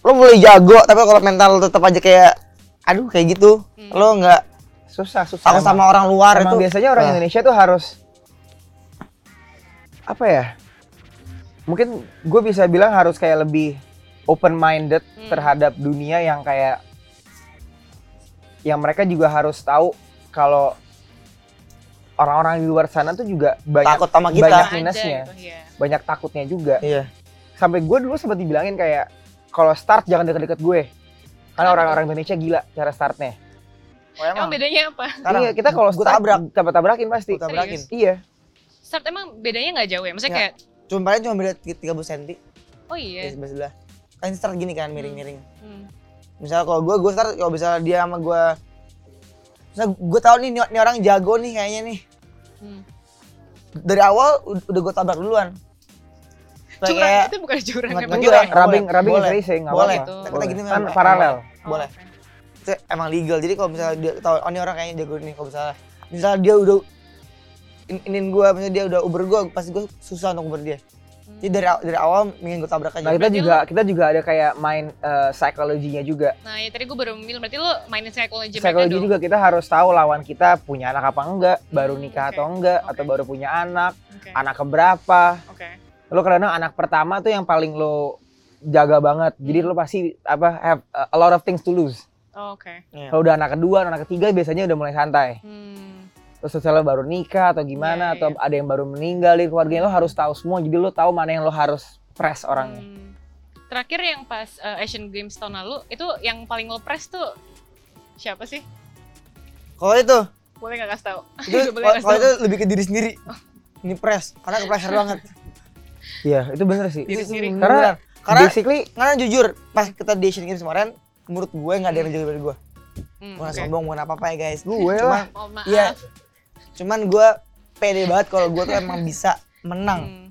Speaker 2: lo boleh jago tapi kalau mental lo tetap aja kayak aduh kayak gitu
Speaker 1: Hmm.
Speaker 2: lo nggak
Speaker 3: susah susah emang.
Speaker 2: sama orang luar
Speaker 3: Emang
Speaker 2: itu
Speaker 3: biasanya orang
Speaker 2: Ah.
Speaker 3: Indonesia tuh harus apa ya mungkin gue bisa bilang harus kayak lebih open minded
Speaker 1: Hmm.
Speaker 3: terhadap dunia yang kayak yang mereka juga harus tahu kalau orang-orang di luar sana tuh juga banyak
Speaker 2: takut sama kita
Speaker 3: banyak minusnya.
Speaker 1: gitu, iya.
Speaker 3: banyak takutnya juga
Speaker 2: iya
Speaker 3: sampai gue dulu sempat dibilangin kayak kalau start jangan deket-deket gue Karena orang-orang Indonesia gila cara startnya.
Speaker 2: Oh,
Speaker 1: Emang bedanya apa?
Speaker 2: Sekarang
Speaker 3: iya, kita kalau
Speaker 2: gue
Speaker 3: start,
Speaker 2: tabrak,
Speaker 3: tabrak tabrakin pasti.
Speaker 2: tabrakin.
Speaker 3: Iya.
Speaker 1: Start emang bedanya nggak jauh ya? Maksudnya
Speaker 2: Ya.
Speaker 1: kayak,
Speaker 2: Cuma paling cuma beda 30 cm
Speaker 1: oh
Speaker 2: di
Speaker 1: iya.
Speaker 2: sebelah sebelah. Kan start gini kan miring-miring.
Speaker 1: Hmm.
Speaker 2: Misalnya kalau gue, gue start kalau misalnya dia sama gue, misalnya gue tahu nih, nih orang jago nih kayaknya nih.
Speaker 1: Hmm.
Speaker 2: Dari awal ud- udah gue tabrak duluan.
Speaker 1: Curang,
Speaker 2: kayak-
Speaker 1: itu bukan curang emang.
Speaker 2: nggak
Speaker 3: Boleh,
Speaker 2: Boleh,
Speaker 3: rubbing,
Speaker 2: boleh.
Speaker 3: rubbing is
Speaker 2: Boleh.
Speaker 3: racing, nggak
Speaker 2: Boleh.
Speaker 3: apa-apa.
Speaker 1: Kita
Speaker 3: Boleh.
Speaker 2: gini
Speaker 3: Kan
Speaker 2: memang-
Speaker 3: paralel.
Speaker 2: Boleh. itu emang legal. Jadi kalau misalnya dia tahu oh ini orang kayaknya jago nih kalau misalnya misalnya dia udah in, inin gue, misalnya dia udah uber gue, pasti gue susah untuk uber dia. Jadi dari dari awal mending gue tabrak aja.
Speaker 3: Nah kita
Speaker 1: Berarti
Speaker 3: juga kita juga ada kayak main eh, psikologinya juga.
Speaker 1: Nah, ya tadi gue baru bilang berarti lo mainin psikologi
Speaker 3: Psikologi
Speaker 1: dong.
Speaker 3: juga kita harus tahu lawan kita punya anak apa enggak, baru
Speaker 1: Hmm,
Speaker 3: nikah
Speaker 1: oke.
Speaker 3: atau enggak,
Speaker 1: Oke.
Speaker 3: atau baru punya anak,
Speaker 1: Oke.
Speaker 3: anak keberapa.
Speaker 1: Oke.
Speaker 3: Lo kadang anak pertama tuh yang paling lo jaga banget. Jadi
Speaker 1: Hmm.
Speaker 3: lo pasti apa have a lot of things to lose.
Speaker 1: Oh, Oke.
Speaker 2: Iya.
Speaker 3: Kalau udah anak kedua, anak ketiga biasanya udah mulai santai.
Speaker 1: Hmm.
Speaker 3: Terus setelah baru nikah atau gimana
Speaker 1: Iya,
Speaker 3: atau ada yang baru meninggal di keluarganya lo harus tahu semua. Jadi lo tahu mana yang lo harus press orangnya.
Speaker 1: Hmm. Terakhir yang pas uh, Asian Games tahun lalu itu yang paling lo press tuh siapa sih?
Speaker 2: Kalau itu,
Speaker 1: Boleh nggak kasih tahu?
Speaker 2: itu kalau itu lebih ke diri sendiri. Ini press, karena ke pressure banget.
Speaker 3: Iya, itu bener sih.
Speaker 1: Diri
Speaker 2: Itu
Speaker 1: sendiri.
Speaker 2: beneran.
Speaker 3: Karena
Speaker 2: karena
Speaker 3: basically
Speaker 2: karena jujur pas kita di Asian Games kemarin, menurut gue nggak ada yang jago dari gue.
Speaker 1: Hmm, oke.
Speaker 2: sombong, bukan apa-apa ya guys.
Speaker 3: gue lah.
Speaker 1: Oh, maaf.
Speaker 2: Iya. cuman gue pede banget kalau gue tuh emang bisa menang.
Speaker 1: Hmm.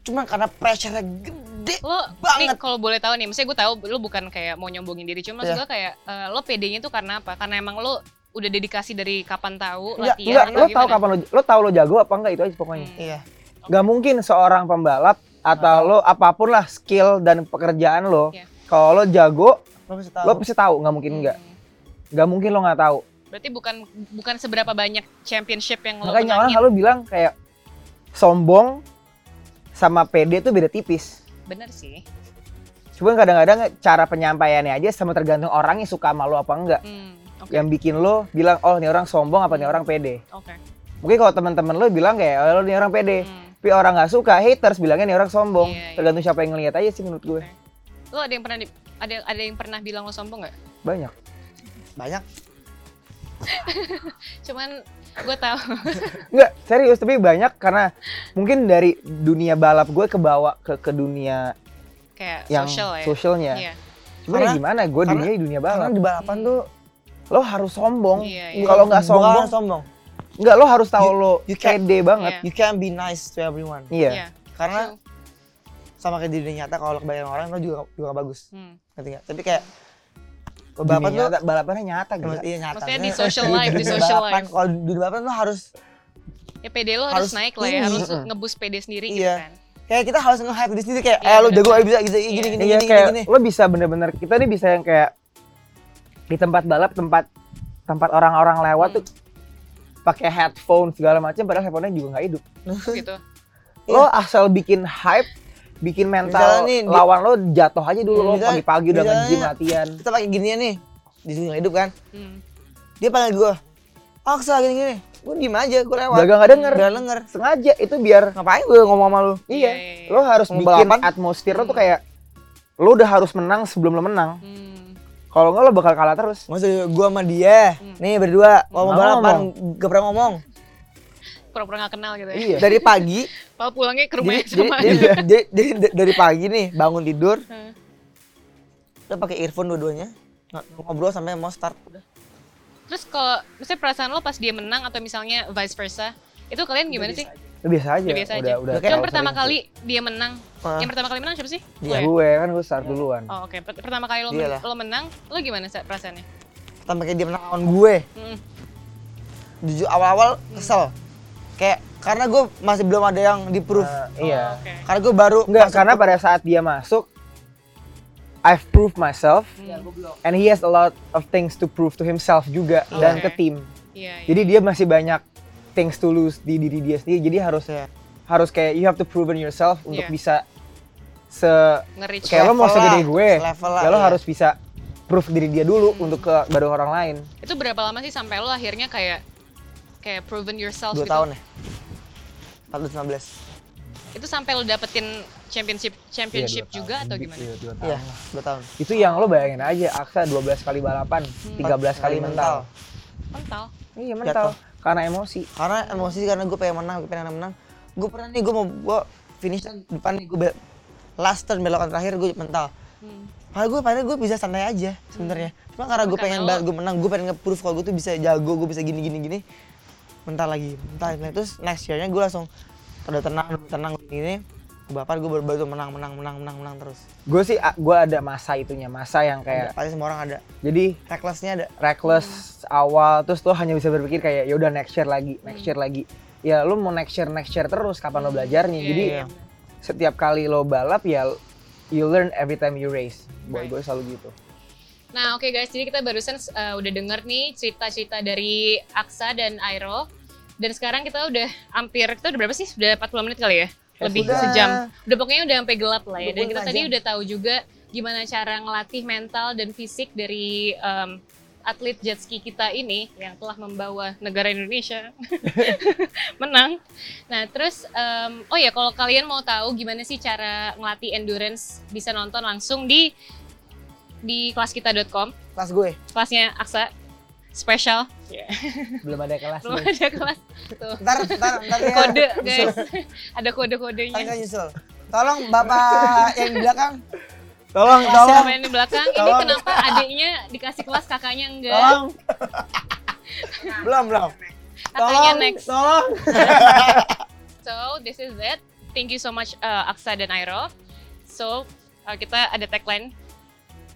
Speaker 2: Cuman karena pressure-nya gede.
Speaker 1: Lo
Speaker 2: Banget.
Speaker 1: nih kalau boleh tahu nih, maksudnya gue tahu lo bukan kayak mau nyombongin diri, cuma maksud
Speaker 2: Iya.
Speaker 1: gue kayak eh, lo pedenya tuh karena apa? Karena emang lo udah dedikasi dari kapan tahu
Speaker 2: Enggak,
Speaker 1: latihan
Speaker 3: Enggak, lo tahu kapan lo lo tahu lo jago apa enggak itu aja pokoknya.
Speaker 1: Hmm.
Speaker 2: Iya.
Speaker 3: Gak mungkin seorang pembalap atau lo apa pun lah skill dan pekerjaan lo,
Speaker 1: Iya.
Speaker 3: kalau lo jago,
Speaker 2: Lo tahu.
Speaker 3: lo pasti tahu. Nggak mungkin enggak.
Speaker 1: Hmm.
Speaker 3: Nggak mungkin lo nggak tahu.
Speaker 1: Berarti bukan bukan seberapa banyak championship yang lo
Speaker 3: Makanya orang
Speaker 1: menangin.
Speaker 3: selalu bilang kayak sombong sama pede tuh beda tipis.
Speaker 1: Bener sih.
Speaker 3: Cuma kadang-kadang cara penyampaiannya aja sama tergantung orangnya suka sama lo apa enggak.
Speaker 1: Hmm. Oke.
Speaker 3: Yang bikin lo bilang, oh ini orang sombong apa nih orang pede.
Speaker 1: Oke.
Speaker 3: Mungkin kalau teman-teman lo bilang kayak, oh ini orang pede.
Speaker 1: Hmm.
Speaker 3: Tapi orang nggak suka, haters bilangnya nih orang sombong.
Speaker 1: Iya, iya.
Speaker 3: Tergantung siapa yang ngelihat aja sih menurut gue.
Speaker 1: Lo ada yang pernah di- ada ada yang pernah bilang lo sombong nggak?
Speaker 3: Banyak.
Speaker 2: Banyak.
Speaker 1: Cuman gue tahu.
Speaker 3: Enggak, serius tapi banyak karena mungkin dari dunia balap gue ke bawah ke ke dunia
Speaker 1: kayak
Speaker 3: yang
Speaker 1: social ya.
Speaker 3: sosialnya.
Speaker 1: Iya.
Speaker 3: Cuma ya
Speaker 2: Karena-
Speaker 3: gimana? Gue
Speaker 2: karena-
Speaker 3: dunia di dunia
Speaker 2: Karena
Speaker 3: balap.
Speaker 2: di balapan tuh
Speaker 3: Lo harus sombong.
Speaker 1: Iya, iya.
Speaker 3: Kalau nggak sombong,
Speaker 2: sombong.
Speaker 3: Nggak lo harus tahu
Speaker 2: You-
Speaker 3: lo
Speaker 2: you can't-
Speaker 3: pede banget.
Speaker 2: You can be nice to everyone.
Speaker 3: Iya.
Speaker 1: Iya.
Speaker 2: Karena
Speaker 1: True.
Speaker 2: sama kayak di dunia nyata kalau kebanyakan orang lo juga juga bagus.
Speaker 1: Hmm.
Speaker 2: Ngerti nggak? Tapi kayak
Speaker 3: Balapan
Speaker 2: balapan tuh
Speaker 3: nyata, balapannya nyata
Speaker 2: Ya,
Speaker 3: gitu.
Speaker 2: iya nyata.
Speaker 1: Maksudnya di social life, di social
Speaker 2: balapan,
Speaker 1: life.
Speaker 2: Kalau di balapan lo harus
Speaker 1: Ya PD lo harus,
Speaker 2: Harus
Speaker 1: naik lah ya, harus ngebus PD sendiri gitu
Speaker 2: Iya.
Speaker 1: kan.
Speaker 2: kayak kita harus nge-hype diri sendiri kayak
Speaker 1: Iya,
Speaker 2: eh lo jago ayo bisa bisa gini gini
Speaker 3: Iya
Speaker 2: gini
Speaker 3: kayak
Speaker 2: gini.
Speaker 3: lo bisa bener-bener kita nih bisa yang kayak di tempat balap tempat tempat orang-orang lewat
Speaker 1: Hmm.
Speaker 3: tuh pakai headphone segala macam padahal headphone-nya juga nggak hidup.
Speaker 1: gitu.
Speaker 3: Lo asal bikin hype, bikin mental
Speaker 2: Misalnya nih, di-
Speaker 3: lawan lo jatuh aja dulu lo
Speaker 2: Misalnya-
Speaker 3: pagi-pagi udah nge-gym latihan.
Speaker 2: Kita pakai ginian nih di dunia hidup kan.
Speaker 1: Hmm.
Speaker 2: Dia panggil gue, Aksa gini gini. Gue diem aja, gue lewat.
Speaker 3: Udah nggak denger.
Speaker 2: Udah denger.
Speaker 3: Sengaja itu biar
Speaker 2: Ngapain gue ngomong sama lu?
Speaker 1: Iya,
Speaker 3: iya.
Speaker 1: iya, iya.
Speaker 3: Lo harus bikin atmosfer lo tuh kayak lo udah harus menang sebelum lo menang.
Speaker 1: Hmm.
Speaker 3: Kalau nggak lo bakal kalah terus.
Speaker 2: Maksudnya gue sama dia,
Speaker 1: Hmm.
Speaker 2: nih berdua, kalau mau
Speaker 3: Mau
Speaker 2: balapan, gak pernah ngomong.
Speaker 1: Pura-pura gak kenal gitu ya.
Speaker 3: Iya.
Speaker 2: Dari pagi,
Speaker 1: Kalau pulangnya ke rumah
Speaker 2: jadi,
Speaker 1: yang sama.
Speaker 2: jadi, jadi, jadi- jadi dari pagi nih bangun tidur,
Speaker 1: Hmm.
Speaker 2: kita pakai earphone dua-duanya, ng- ngobrol sampai mau start. Udah.
Speaker 1: Terus kalau misalnya perasaan lo pas dia menang atau misalnya vice versa, itu kalian gimana sih?
Speaker 3: Udah biasa aja.
Speaker 1: Udah biasa aja.
Speaker 3: Udah, udah
Speaker 2: Udah kayak-
Speaker 1: Yang pertama
Speaker 3: sering.
Speaker 1: kali dia menang,
Speaker 2: Ah.
Speaker 1: yang pertama kali menang siapa sih?
Speaker 2: Dia.
Speaker 1: Lo ya?
Speaker 3: gue kan gue start duluan.
Speaker 1: Oh oke, Per- pertama kali lo, men- lo menang, lo gimana Sa, perasaannya?
Speaker 2: Pertama kayak dia menang lawan gue,
Speaker 1: Hmm.
Speaker 2: jujur awal-awal kesel. Kayak karena gue masih belum ada yang di proof.
Speaker 3: Nah,
Speaker 1: Oh,
Speaker 3: iya.
Speaker 1: Oke.
Speaker 2: Karena gue baru
Speaker 3: Enggak, karena
Speaker 2: ke-
Speaker 3: pada saat dia masuk I've proved myself
Speaker 1: Hmm.
Speaker 3: and he has a lot of things to prove to himself juga
Speaker 1: Oke.
Speaker 3: dan ke tim.
Speaker 1: Iya, iya.
Speaker 3: Jadi dia masih banyak things to lose di diri dia sendiri. Jadi harus
Speaker 2: Iya.
Speaker 3: harus kayak you have to proven yourself untuk
Speaker 1: Iya.
Speaker 3: bisa se
Speaker 1: nge-reach.
Speaker 3: kayak lo mau segede
Speaker 2: lah,
Speaker 3: gue.
Speaker 2: lah,
Speaker 3: Ya lo
Speaker 2: iya.
Speaker 3: harus bisa prove diri dia dulu untuk ke baru orang lain.
Speaker 1: Itu berapa lama sih sampai lo akhirnya kayak kayak proven yourself
Speaker 2: dua
Speaker 1: gitu?
Speaker 2: tahun ya. 14 15.
Speaker 1: Itu itu sampai lo dapetin championship championship
Speaker 3: Iya,
Speaker 1: juga
Speaker 3: tahun.
Speaker 1: atau gimana?
Speaker 3: Iya, dua tahun
Speaker 2: Iya, dua tahun.
Speaker 3: Itu yang lo bayangin aja, Aksa 12 kali balapan, 13 kali mental.
Speaker 1: Mental.
Speaker 3: Iya, mental.
Speaker 2: Jatuh.
Speaker 3: Karena emosi.
Speaker 2: Karena emosi karena gue pengen menang, gue pengen menang. Gue pernah nih gue mau gue finish kan depan nih gue be- last turn belokan terakhir gue mental.
Speaker 1: Hmm.
Speaker 2: Padahal gue padahal gue bisa santai aja sebenarnya. Cuma karena gue pengen banget gue menang, gue pengen nge-proof kalau gue tuh bisa jago, gue bisa gini gini gini. Mental lagi, mental. Nah, terus next year-nya gue langsung udah tenang, udah tenang gini. Bapak gue baru baru menang, menang, menang, menang, menang terus.
Speaker 3: Gue sih, gue ada masa itunya, masa yang kayak,
Speaker 2: Pasti semua orang ada.
Speaker 3: jadi
Speaker 2: Reckless-nya ada.
Speaker 3: reckless awal, terus lo hanya bisa berpikir kayak, ya udah next year lagi, next
Speaker 1: Hmm.
Speaker 3: year lagi. Ya lo mau next year, next year terus, kapan lo belajarnya.
Speaker 1: Iya,
Speaker 3: Jadi
Speaker 1: iya.
Speaker 3: setiap kali lo balap ya, you learn every time you race. Boy,
Speaker 1: Right.
Speaker 3: gue selalu gitu.
Speaker 1: Nah oke guys, jadi kita barusan uh, udah denger nih cerita-cerita dari Aksa dan Airo. Dan sekarang kita udah hampir, kita udah berapa sih? Udah 40 menit kali ya?
Speaker 3: Ya,
Speaker 1: Lebih
Speaker 2: sudah.
Speaker 1: sejam. Udah pokoknya udah sampai gelap lah ya. Dan
Speaker 2: 25
Speaker 1: kita tadi udah tahu juga gimana cara ngelatih mental dan fisik dari um, atlet jet ski kita ini yang telah membawa negara Indonesia menang. Nah terus, um, oh ya kalau kalian mau tahu gimana sih cara ngelatih endurance, bisa nonton langsung di di kelaskita.com
Speaker 2: Kelas gue.
Speaker 1: kelasnya Aksa spesial
Speaker 3: Belum ada kelas
Speaker 1: belum
Speaker 3: nih.
Speaker 1: ada kelas. Tuh.
Speaker 2: Ntar, ntar, ntar ya.
Speaker 1: kode guys. Ada kode
Speaker 2: Ntar
Speaker 1: kodenya
Speaker 2: nyusul. Tolong bapak yang di belakang.
Speaker 3: Tolong, tolong,
Speaker 1: sama yang di belakang? Ini
Speaker 3: Tolong.
Speaker 1: kenapa adiknya dikasih kelas kakaknya enggak?
Speaker 3: Tolong,
Speaker 2: Belum, belum.
Speaker 1: kakaknya
Speaker 3: tolong,
Speaker 1: next.
Speaker 3: tolong.
Speaker 1: so this is it. Thank you so much uh, Aksa dan Airo. So uh, kita ada tagline.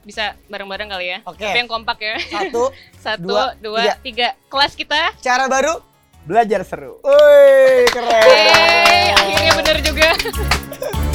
Speaker 1: Bisa bareng-bareng kali ya.
Speaker 2: Oke.
Speaker 1: tapi yang kompak ya.
Speaker 2: Satu,
Speaker 1: satu
Speaker 2: Dua,
Speaker 1: dua, tiga. kelas kita
Speaker 2: cara baru.
Speaker 3: Belajar seru.
Speaker 2: Woi, keren.
Speaker 1: Yeay, akhirnya bener juga